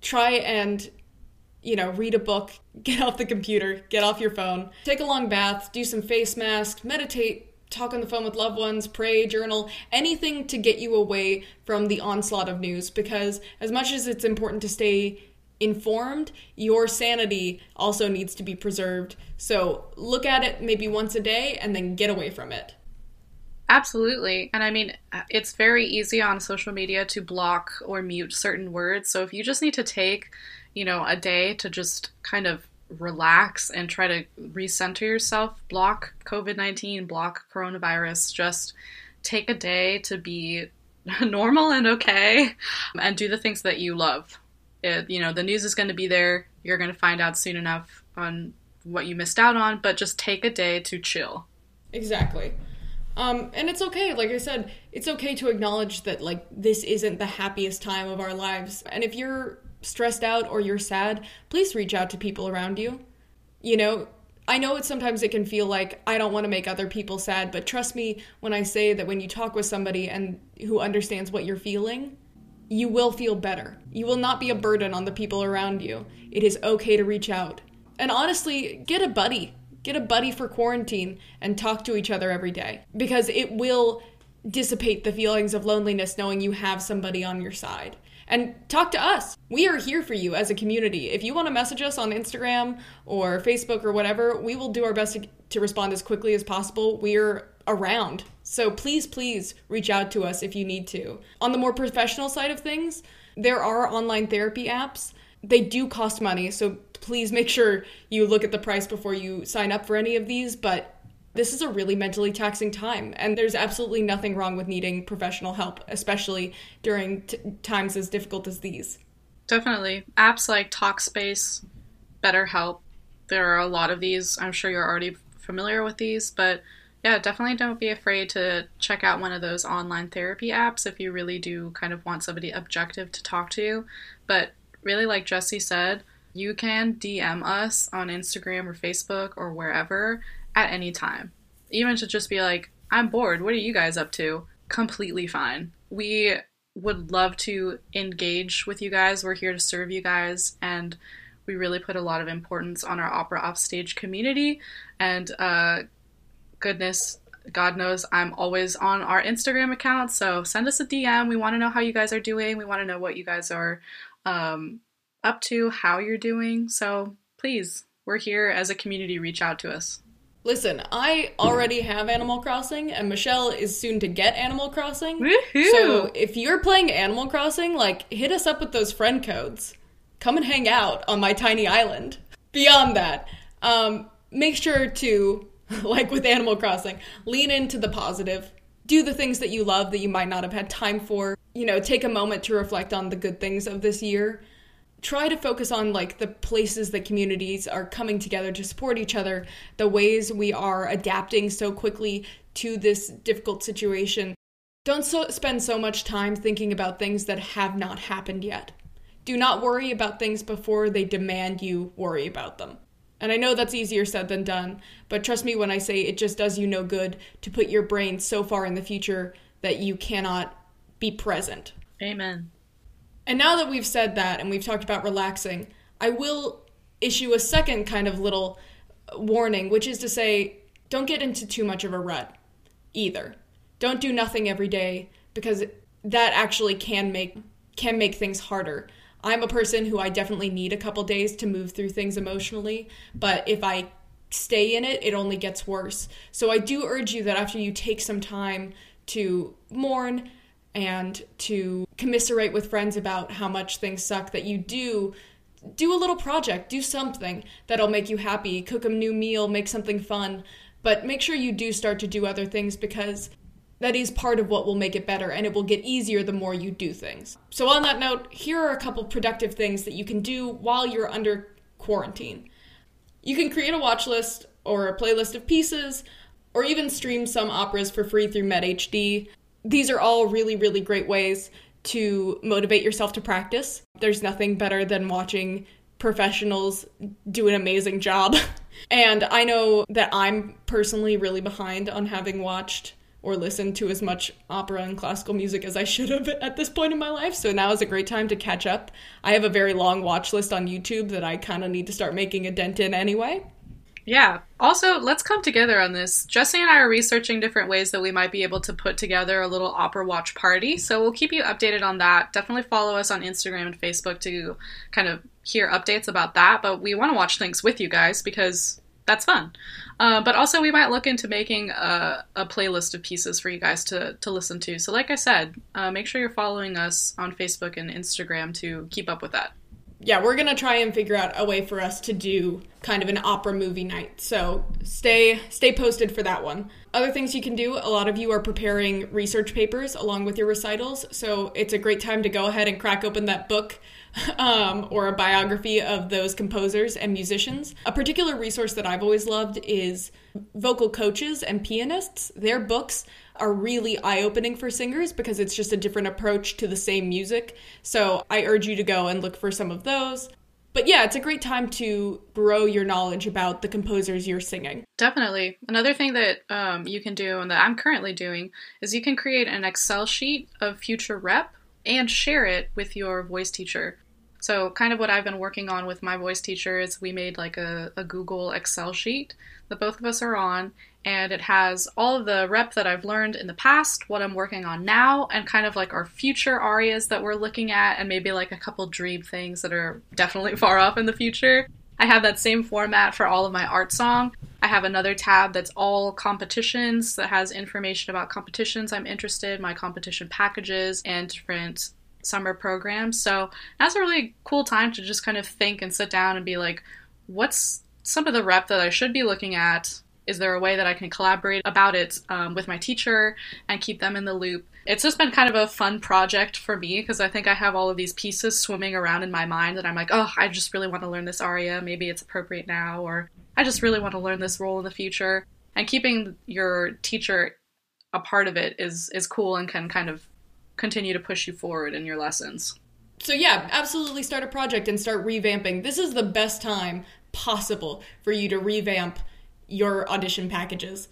S1: try and you know, read a book, get off the computer, get off your phone, take a long bath, do some face masks, meditate, talk on the phone with loved ones, pray, journal, anything to get you away from the onslaught of news because as much as it's important to stay informed, your sanity also needs to be preserved. So look at it maybe once a day and then get away from it.
S2: Absolutely. And I mean, it's very easy on social media to block or mute certain words. So if you just need to take, you know, a day to just kind of relax and try to recenter yourself, block COVID 19, block coronavirus, just take a day to be normal and okay and do the things that you love. It, you know, the news is going to be there. You're going to find out soon enough on what you missed out on, but just take a day to chill.
S1: Exactly. Um, and it's okay, like I said, it's okay to acknowledge that like this isn't the happiest time of our lives. And if you're stressed out or you're sad, please reach out to people around you. You know, I know it sometimes it can feel like I don't want to make other people sad, but trust me when I say that when you talk with somebody and who understands what you're feeling, you will feel better. You will not be a burden on the people around you. It is okay to reach out. And honestly, get a buddy. Get a buddy for quarantine and talk to each other every day because it will dissipate the feelings of loneliness knowing you have somebody on your side. And talk to us. We are here for you as a community. If you want to message us on Instagram or Facebook or whatever, we will do our best to, to respond as quickly as possible. We're around. So please, please reach out to us if you need to. On the more professional side of things, there are online therapy apps. They do cost money, so please make sure you look at the price before you sign up for any of these, but this is a really mentally taxing time, and there's absolutely nothing wrong with needing professional help, especially during t- times as difficult as these.
S2: Definitely. Apps like Talkspace, BetterHelp, there are a lot of these. I'm sure you're already familiar with these, but yeah, definitely don't be afraid to check out one of those online therapy apps if you really do kind of want somebody objective to talk to. But really, like Jesse said, you can DM us on Instagram or Facebook or wherever at any time. Even to just be like, I'm bored, what are you guys up to? Completely fine. We would love to engage with you guys. We're here to serve you guys, and we really put a lot of importance on our opera offstage community. And uh, goodness, God knows I'm always on our Instagram account. So send us a DM. We want to know how you guys are doing. We want to know what you guys are um, up to, how you're doing. So please, we're here as a community. Reach out to us.
S1: Listen, I already have Animal Crossing, and Michelle is soon to get Animal Crossing.
S2: Woohoo!
S1: So if you're playing Animal Crossing, like, hit us up with those friend codes. Come and hang out on my tiny island. Beyond that, um, make sure to, like with Animal Crossing, lean into the positive. Do the things that you love that you might not have had time for. You know, take a moment to reflect on the good things of this year try to focus on like the places that communities are coming together to support each other, the ways we are adapting so quickly to this difficult situation. Don't so, spend so much time thinking about things that have not happened yet. Do not worry about things before they demand you worry about them. And I know that's easier said than done, but trust me when I say it just does you no good to put your brain so far in the future that you cannot be present.
S2: Amen.
S1: And now that we've said that and we've talked about relaxing, I will issue a second kind of little warning, which is to say, don't get into too much of a rut either. Don't do nothing every day because that actually can make can make things harder. I'm a person who I definitely need a couple days to move through things emotionally, but if I stay in it, it only gets worse. So I do urge you that after you take some time to mourn and to commiserate with friends about how much things suck that you do do a little project do something that'll make you happy cook a new meal make something fun. But make sure you do start to do other things because that is part of what will make it better and it will get easier the more you do things. So on that note here are a couple productive things that you can do while you're under quarantine. You can create a watch list or a playlist of pieces or even stream some operas for free through Met HD these are all really, really great ways to motivate yourself to practice. There's nothing better than watching professionals do an amazing job. and I know that I'm personally really behind on having watched or listened to as much opera and classical music as I should have at this point in my life. So now is a great time to catch up. I have a very long watch list on YouTube that I kind of need to start making a dent in anyway.
S2: Yeah. Also, let's come together on this. Jesse and I are researching different ways that we might be able to put together a little opera watch party. So we'll keep you updated on that. Definitely follow us on Instagram and Facebook to kind of hear updates about that. But we want to watch things with you guys because that's fun. Uh, but also, we might look into making a, a, playlist of pieces for you guys to, to listen to. So, like I said, uh, make sure you're following us on Facebook and Instagram to keep up with that
S1: yeah, we're gonna try and figure out a way for us to do kind of an opera movie night. So stay stay posted for that one. Other things you can do, a lot of you are preparing research papers along with your recitals, so it's a great time to go ahead and crack open that book um, or a biography of those composers and musicians. A particular resource that I've always loved is vocal coaches and pianists. Their books are really eye opening for singers because it's just a different approach to the same music. So I urge you to go and look for some of those. But yeah, it's a great time to grow your knowledge about the composers you're singing.
S2: Definitely. Another thing that um, you can do and that I'm currently doing is you can create an Excel sheet of future rep and share it with your voice teacher. So, kind of what I've been working on with my voice teacher is we made like a, a Google Excel sheet that both of us are on, and it has all of the rep that I've learned in the past, what I'm working on now, and kind of like our future arias that we're looking at, and maybe like a couple dream things that are definitely far off in the future. I have that same format for all of my art song. I have another tab that's all competitions that has information about competitions I'm interested, my competition packages, and different summer programs. So that's a really cool time to just kind of think and sit down and be like, what's some of the rep that I should be looking at Is there a way that I can collaborate about it um, with my teacher and keep them in the loop? It's just been kind of a fun project for me because I think I have all of these pieces swimming around in my mind that I'm like, oh, I just really want to learn this aria. Maybe it's appropriate now, or I just really want to learn this role in the future. And keeping your teacher a part of it is is cool and can kind of continue to push you forward in your lessons.
S1: So yeah, absolutely start a project and start revamping. This is the best time possible for you to revamp your audition packages.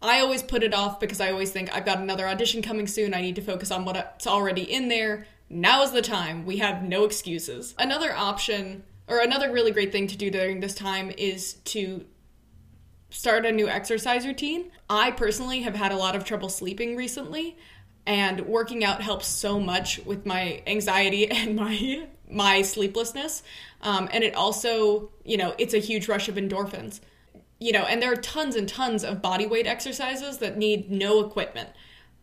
S1: I always put it off because I always think I've got another audition coming soon. I need to focus on what's already in there. Now is the time. We have no excuses. Another option, or another really great thing to do during this time, is to start a new exercise routine. I personally have had a lot of trouble sleeping recently, and working out helps so much with my anxiety and my my sleeplessness. Um, and it also, you know, it's a huge rush of endorphins you know, and there are tons and tons of body weight exercises that need no equipment.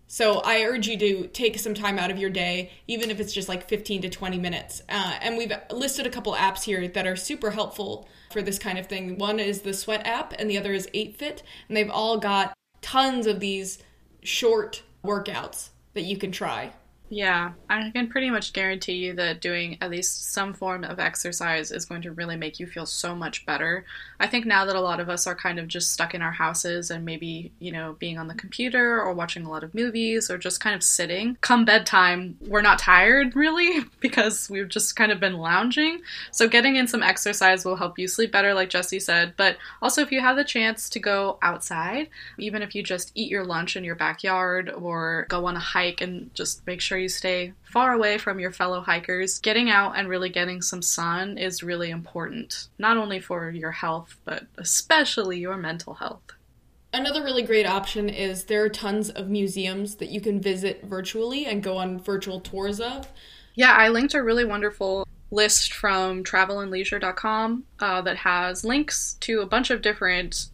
S1: So I urge you to take some time out of your day, even if it's just like 15 to 20 minutes. Uh, and we've listed a couple apps here that are super helpful for this kind of thing. One is the Sweat app, and the other is 8Fit, and they've all got tons of these short workouts that you can try.
S2: Yeah, I can pretty much guarantee you that doing at least some form of exercise is going to really make you feel so much better. I think now that a lot of us are kind of just stuck in our houses and maybe, you know, being on the computer or watching a lot of movies or just kind of sitting, come bedtime, we're not tired really because we've just kind of been lounging. So getting in some exercise will help you sleep better, like Jesse said. But also, if you have the chance to go outside, even if you just eat your lunch in your backyard or go on a hike and just make sure sure you stay far away from your fellow hikers. Getting out and really getting some sun is really important, not only for your health, but especially your mental health.
S1: Another really great option is there are tons of museums that you can visit virtually and go on virtual tours of.
S2: Yeah, I linked a really wonderful list from travelandleisure.com uh, that has links to a bunch of different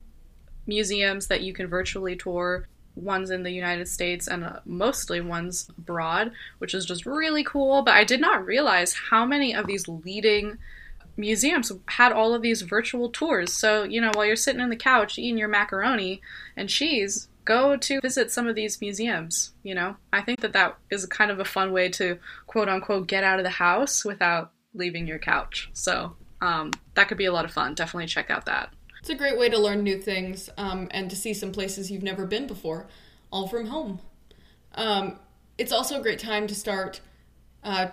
S2: museums that you can virtually tour ones in the United States and uh, mostly ones abroad, which is just really cool. But I did not realize how many of these leading museums had all of these virtual tours. So, you know, while you're sitting on the couch eating your macaroni and cheese, go to visit some of these museums. You know, I think that that is kind of a fun way to quote unquote get out of the house without leaving your couch. So, um, that could be a lot of fun. Definitely check out that.
S1: It's a great way to learn new things um, and to see some places you've never been before, all from home. Um, it's also a great time to start uh,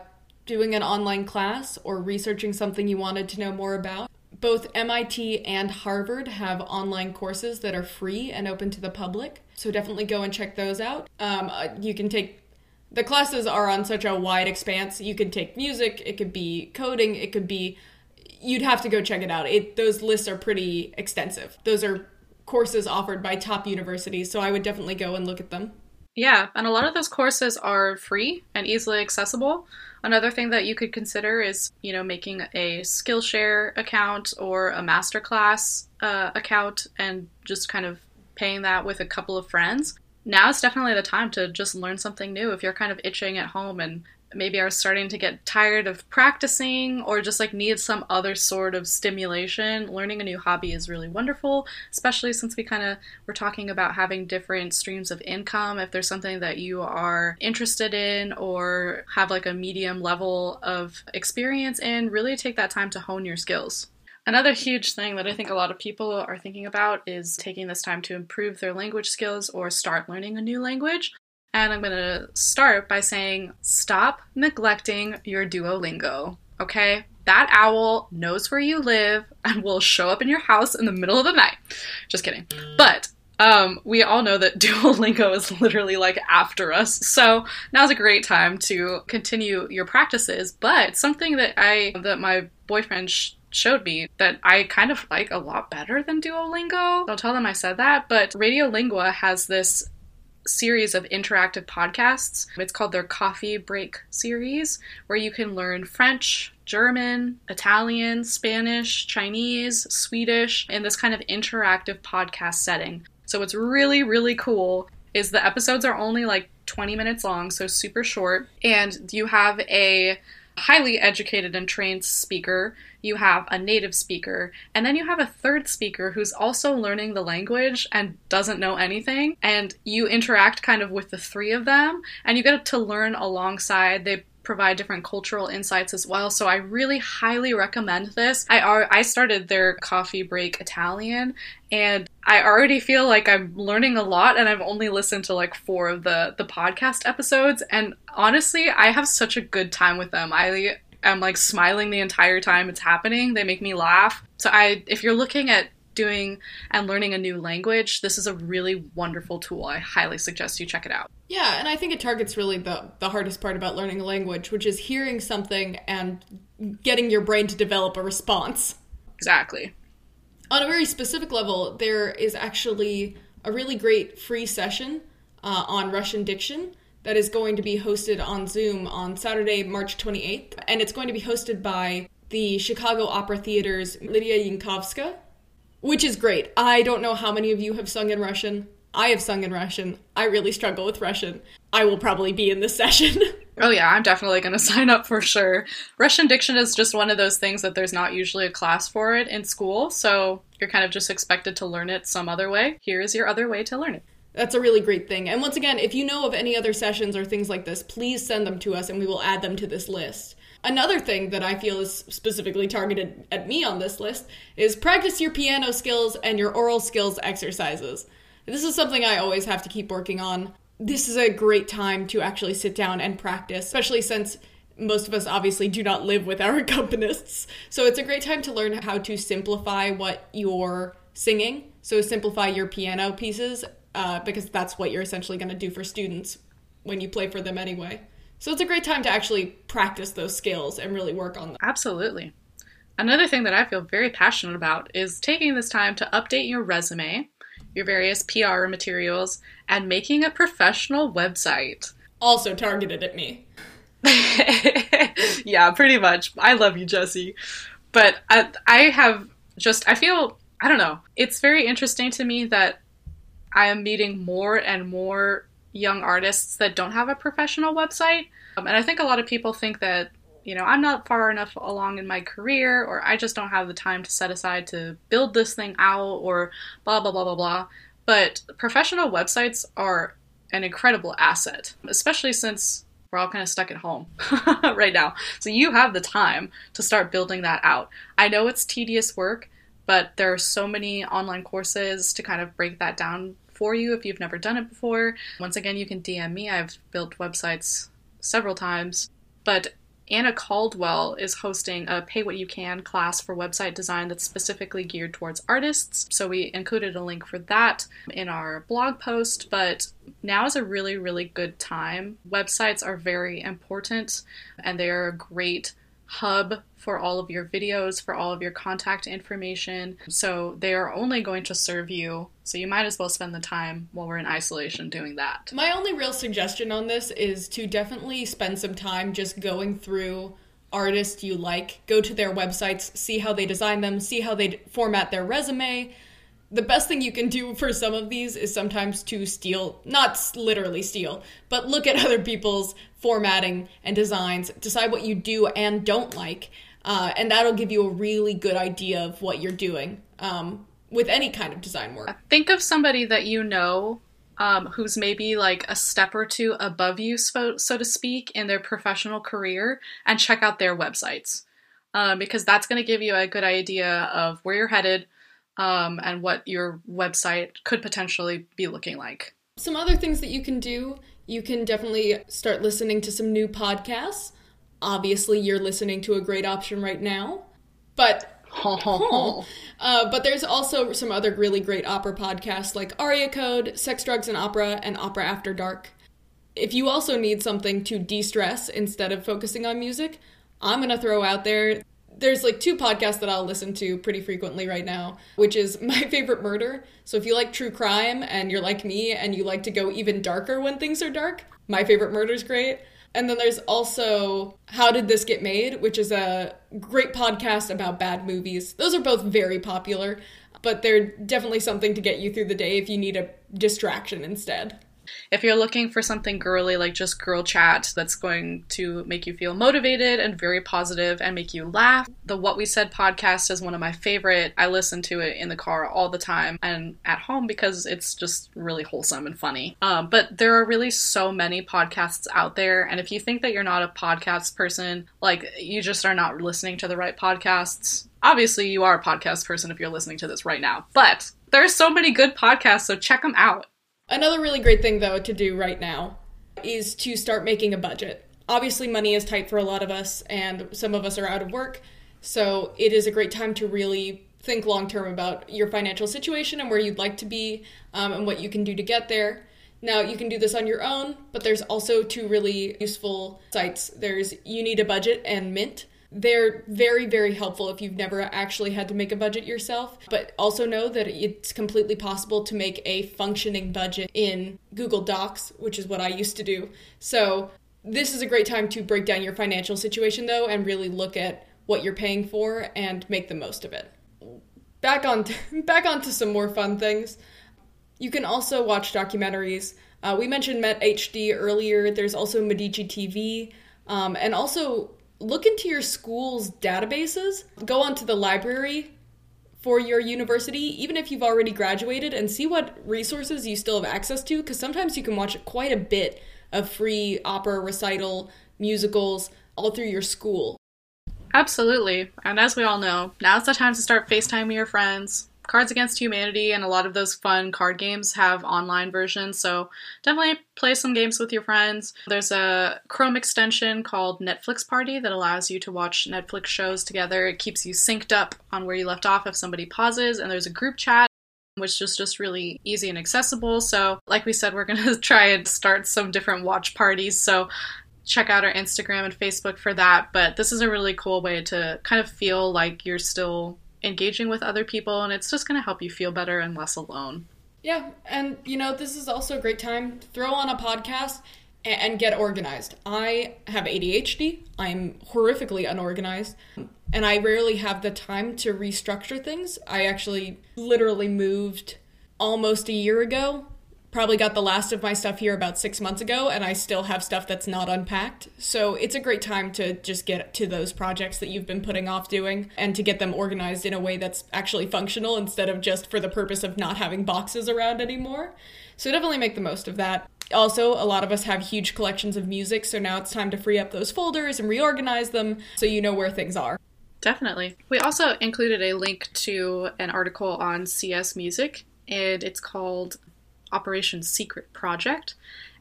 S1: doing an online class or researching something you wanted to know more about. Both MIT and Harvard have online courses that are free and open to the public, so definitely go and check those out. Um, uh, you can take the classes are on such a wide expanse. You could take music, it could be coding, it could be you'd have to go check it out. It those lists are pretty extensive. Those are courses offered by top universities, so I would definitely go and look at them.
S2: Yeah, and a lot of those courses are free and easily accessible. Another thing that you could consider is, you know, making a Skillshare account or a masterclass uh, account and just kind of paying that with a couple of friends. Now is definitely the time to just learn something new if you're kind of itching at home and maybe are starting to get tired of practicing or just like need some other sort of stimulation, learning a new hobby is really wonderful, especially since we kind of were talking about having different streams of income. If there's something that you are interested in or have like a medium level of experience in, really take that time to hone your skills. Another huge thing that I think a lot of people are thinking about is taking this time to improve their language skills or start learning a new language. And I'm going to start by saying stop neglecting your Duolingo, okay? That owl knows where you live and will show up in your house in the middle of the night. Just kidding. But um, we all know that Duolingo is literally like after us. So now's a great time to continue your practices. But something that I, that my boyfriend sh- showed me that I kind of like a lot better than Duolingo. Don't tell them I said that, but Radio Lingua has this series of interactive podcasts. It's called their Coffee Break series, where you can learn French, German, Italian, Spanish, Chinese, Swedish in this kind of interactive podcast setting. So what's really really cool is the episodes are only like 20 minutes long, so super short, and you have a highly educated and trained speaker, you have a native speaker, and then you have a third speaker who's also learning the language and doesn't know anything. And you interact kind of with the three of them, and you get to learn alongside. They provide different cultural insights as well. So I really highly recommend this. I I started their coffee break Italian and I already feel like I'm learning a lot and I've only listened to like 4 of the the podcast episodes and honestly, I have such a good time with them. I am like smiling the entire time it's happening. They make me laugh. So I if you're looking at doing and learning a new language, this is a really wonderful tool. I highly suggest you check it out.
S1: Yeah, and I think it targets really the, the hardest part about learning a language, which is hearing something and getting your brain to develop a response.
S2: Exactly.
S1: On a very specific level, there is actually a really great free session uh, on Russian diction that is going to be hosted on Zoom on Saturday, March 28th. And it's going to be hosted by the Chicago Opera Theater's Lidia Yankovskaya, which is great. I don't know how many of you have sung in Russian. I have sung in Russian. I really struggle with Russian. I will probably be in this session.
S2: oh, yeah, I'm definitely going to sign up for sure. Russian diction is just one of those things that there's not usually a class for it in school, so you're kind of just expected to learn it some other way. Here is your other way to learn it.
S1: That's a really great thing. And once again, if you know of any other sessions or things like this, please send them to us and we will add them to this list. Another thing that I feel is specifically targeted at me on this list is practice your piano skills and your aural skills exercises. This is something I always have to keep working on. This is a great time to actually sit down and practice, especially since most of us obviously do not live with our accompanists. So it's a great time to learn how to simplify what you're singing. So simplify your piano pieces uh, because that's what you're essentially going to do for students when you play for them anyway. So it's a great time to actually practice those skills and really work on them.
S2: Absolutely. Another thing that I feel very passionate about is taking this time to update your resume, your various PR materials, and making a professional website.
S1: Also targeted at me.
S2: yeah, pretty much. I love you, Jesse. But I, I have just, I feel, I don't know, it's very interesting to me that I am meeting more and more young artists that don't have a professional website. Um, and I think a lot of people think that, you know, I'm not far enough along in my career or I just don't have the time to set aside to build this thing out or blah, blah, blah, blah, blah. But professional websites are an incredible asset, especially since we're all kind of stuck at home right now. So you have the time to start building that out. I know it's tedious work, but there are so many online courses to kind of break that down for you if you've never done it before. Once again, you can DM me. I've built websites several times. But Anna Caldwell is hosting a Pay What You Can class for website design that's specifically geared towards artists. So we included a link for that in our blog post. But now is a really, really good time. Websites are very important and they are a great hub for all of your videos, for all of your contact information. So they are only going to serve you. So you might as well spend the time while we're in isolation doing that.
S1: My only real suggestion on this is to definitely spend some time just going through artists you like, go to their websites, see how they design them, see how they format their resume, the best thing you can do for some of these is sometimes to steal, not literally steal, but look at other people's formatting and designs, decide what you do and don't like, uh, and that'll give you a really good idea of what you're doing um, with any kind of design work.
S2: Think of somebody that you know um, who's maybe like a step or two above you, so, so to speak, in their professional career, and check out their websites. Um, because that's going to give you a good idea of where you're headed um, and what your website could potentially be looking like.
S1: Some other things that you can do you can definitely start listening to some new podcasts. Obviously, you're listening to a great option right now, but uh, but there's also some other really great opera podcasts like Aria Code, Sex, Drugs, and Opera, and Opera After Dark. If you also need something to de stress instead of focusing on music, I'm going to throw out there there's like two podcasts that I'll listen to pretty frequently right now, which is My Favorite Murder. So if you like true crime and you're like me and you like to go even darker when things are dark, My Favorite Murder is great. And then there's also How Did This Get Made, which is a great podcast about bad movies. Those are both very popular, but they're definitely something to get you through the day if you need a distraction instead.
S2: If you're looking for something girly, like just girl chat that's going to make you feel motivated and very positive and make you laugh, the What We Said podcast is one of my favorite. I listen to it in the car all the time and at home because it's just really wholesome and funny. Um, but there are really so many podcasts out there. And if you think that you're not a podcast person, like you just are not listening to the right podcasts, obviously you are a podcast person if you're listening to this right now. But there's so many good podcasts, so check them out.
S1: Another really great thing, though, to do right now is to start making a budget. Obviously, money is tight for a lot of us, and some of us are out of work, so it is a great time to really think long term about your financial situation and where you'd like to be um, and what you can do to get there. Now, you can do this on your own, but there's also two really useful sites. There's You Need a Budget and Mint. They're very, very helpful if you've never actually had to make a budget yourself. But also know that it's completely possible to make a functioning budget in Google Docs, which is what I used to do. So, this is a great time to break down your financial situation, though, and really look at what you're paying for and make the most of it. Back on, to, back onto some more fun things. You can also watch documentaries. Uh, we mentioned Met HD earlier. There's also Medici TV, um, and also look into your school's databases. Go onto the library for your university, even if you've already graduated, and see what resources you still have access to. Because sometimes you can watch quite a bit of free opera, recital, musicals all through your school.
S2: Absolutely. And as we all know, now's the time to start FaceTiming your friends. Cards Against Humanity and a lot of those fun card games have online versions, so definitely play some games with your friends. There's a Chrome extension called Netflix Party that allows you to watch Netflix shows together. It keeps you synced up on where you left off if somebody pauses, and there's a group chat which is just really easy and accessible. So, like we said, we're going to try and start some different watch parties. So, check out our Instagram and Facebook for that. But this is a really cool way to kind of feel like you're still engaging with other people, and it's just going to help you feel better and less alone.
S1: Yeah, and you know, this is also a great time to throw on a podcast and, get organized. I have ADHD, I'm horrifically unorganized, and I rarely have the time to restructure things. I actually literally moved almost a year ago probably got the last of my stuff here about six months ago, and I still have stuff that's not unpacked. So it's a great time to just get to those projects that you've been putting off doing and to get them organized in a way that's actually functional instead of just for the purpose of not having boxes around anymore. So definitely make the most of that. Also, a lot of us have huge collections of music, so now it's time to free up those folders and reorganize them so you know where things are.
S2: Definitely. We also included a link to an article on CS Music, and it's called Operation Secret Project.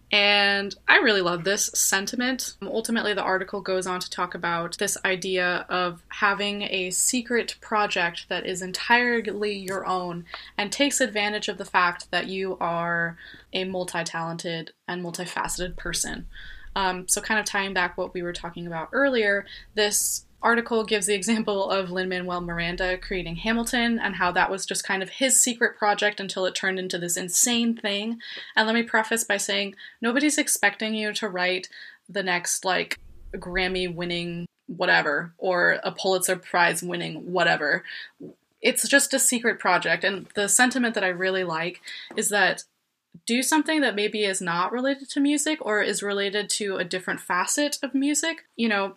S2: And I really love this sentiment. Ultimately, the article goes on to talk about this idea of having a secret project that is entirely your own and takes advantage of the fact that you are a multi talented and multifaceted person. Um, so, kind of tying back what we were talking about earlier, this article gives the example of Lin Manuel Miranda creating Hamilton and how that was just kind of his secret project until it turned into this insane thing. And let me preface by saying nobody's expecting you to write the next, like, Grammy winning whatever or a Pulitzer Prize winning whatever. It's just a secret project. And the sentiment that I really like is that do something that maybe is not related to music or is related to a different facet of music. You know,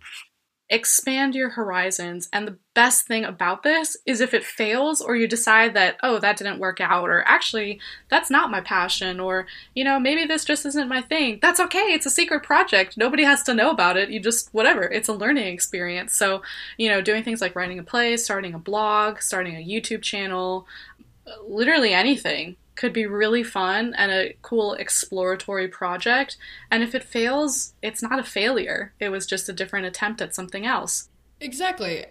S2: expand your horizons. And the best thing about this is if it fails or you decide that, oh, that didn't work out, or actually, that's not my passion, or, you know, maybe this just isn't my thing. That's okay. It's a secret project. Nobody has to know about it. You just, whatever. It's a learning experience. So, you know, doing things like writing a play, starting a blog, starting a YouTube channel, literally anything could be really fun and a cool exploratory project. And if it fails, it's not a failure. It was just a different attempt at something else.
S1: Exactly.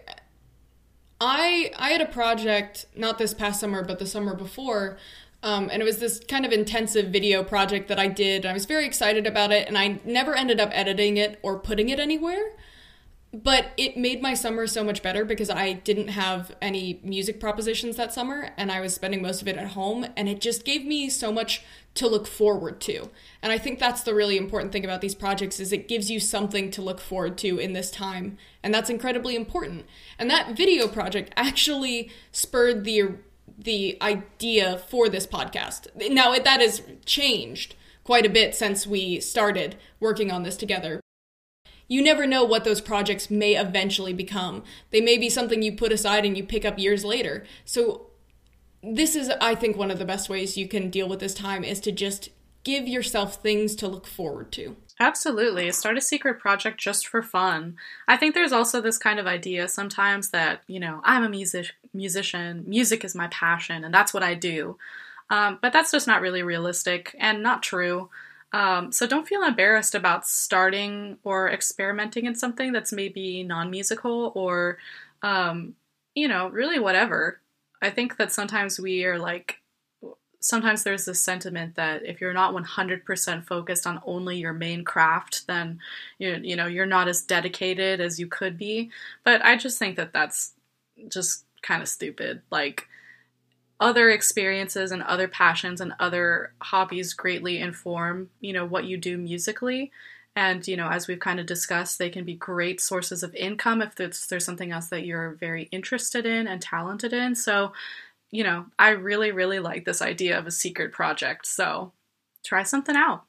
S1: I I had a project not this past summer but the summer before um, and it was this kind of intensive video project that I did. I was very excited about it, and I never ended up editing it or putting it anywhere but it made my summer so much better because I didn't have any music propositions that summer and I was spending most of it at home and it just gave me so much to look forward to. And I think that's the really important thing about these projects is it gives you something to look forward to in this time and that's incredibly important. And that video project actually spurred the the idea for this podcast. Now that has changed quite a bit since we started working on this together. You never know what those projects may eventually become. They may be something you put aside and you pick up years later. So, this is, I think, one of the best ways you can deal with this time is to just give yourself things to look forward to.
S2: Absolutely. Start a secret project just for fun. I think there's also this kind of idea sometimes that, you know, I'm a music musician, music is my passion, and that's what I do. Um, but that's just not really realistic and not true. Um, so don't feel embarrassed about starting or experimenting in something that's maybe non musical or, um, you know, really whatever. I think that sometimes we are like sometimes there's this sentiment that if you're not 100% focused on only your main craft then you you know you're not as dedicated as you could be but i just think that that's just kind of stupid like other experiences and other passions and other hobbies greatly inform you know what you do musically and you know as we've kind of discussed they can be great sources of income if there's, there's something else that you're very interested in and talented in so you know, I really, really like this idea of a secret project. So try something out.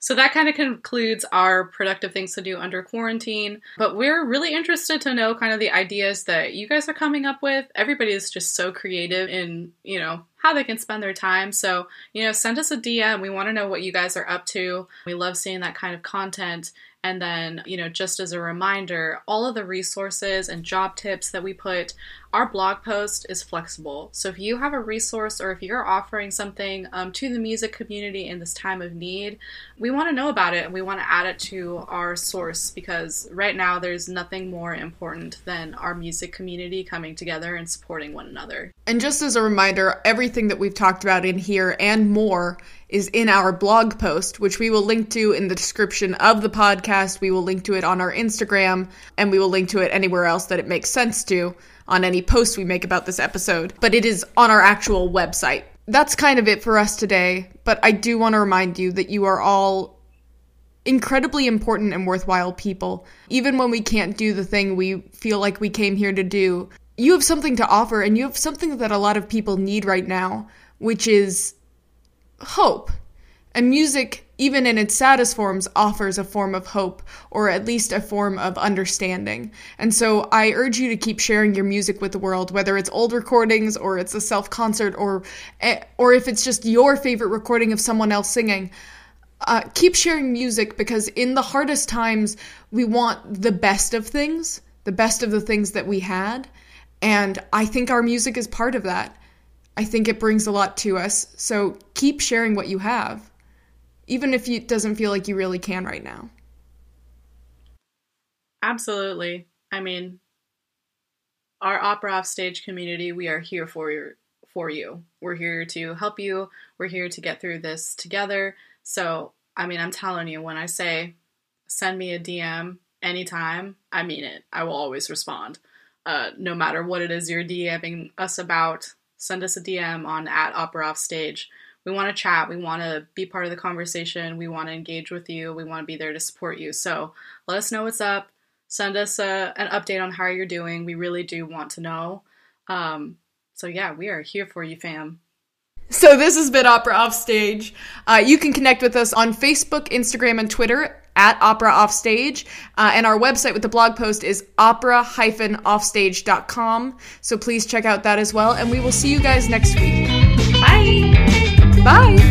S2: So that kind of concludes our productive things to do under quarantine. But we're really interested to know kind of the ideas that you guys are coming up with. Everybody is just so creative in, you know, how they can spend their time. So, you know, send us a DM. We want to know what you guys are up to. We love seeing that kind of content. And then, you know, just as a reminder, all of the resources and job tips that we put, our blog post is flexible. So if you have a resource or if you're offering something um, to the music community in this time of need, we want to know about it and we want to add it to our source because right now there's nothing more important than our music community coming together and supporting one another.
S1: And just as a reminder, everything that we've talked about in here and more is in our blog post, which we will link to in the description of the podcast. We will link to it on our Instagram, and we will link to it anywhere else that it makes sense to on any post we make about this episode. But it is on our actual website. That's kind of it for us today, but I do want to remind you that you are all incredibly important and worthwhile people. Even when we can't do the thing we feel like we came here to do, you have something to offer, and you have something that a lot of people need right now, which is hope. And music, even in its saddest forms, offers a form of hope, or at least a form of understanding. And so I urge you to keep sharing your music with the world, whether it's old recordings, or it's a self concert, or, eh, or if it's just your favorite recording of someone else singing. Uh, keep sharing music because in the hardest times, we want the best of things, the best of the things that we had. And I think our music is part of that. I think it brings a lot to us. So keep sharing what you have, even if it doesn't feel like you really can right now.
S2: Absolutely. I mean, our opera off stage community, we are here for you for you. We're here to help you. We're here to get through this together. So, I mean, I'm telling you, when I say send me a DM anytime, I mean it. I will always respond. Uh, no matter what it is you're DMing us about, send us a DM on at Opera Off Stage. We want to chat. We want to be part of the conversation. We want to engage with you. We want to be there to support you. So let us know what's up. Send us a, an update on how you're doing. We really do want to know. Um, so yeah, we are here for you, fam.
S1: So this has been Opera Off Stage. Uh, you can connect with us on Facebook, Instagram, and Twitter at Opera Offstage. Uh, and our website with the blog post is opera-offstage.com. So please check out that as well. And we will see you guys next week.
S2: Bye.
S1: Bye.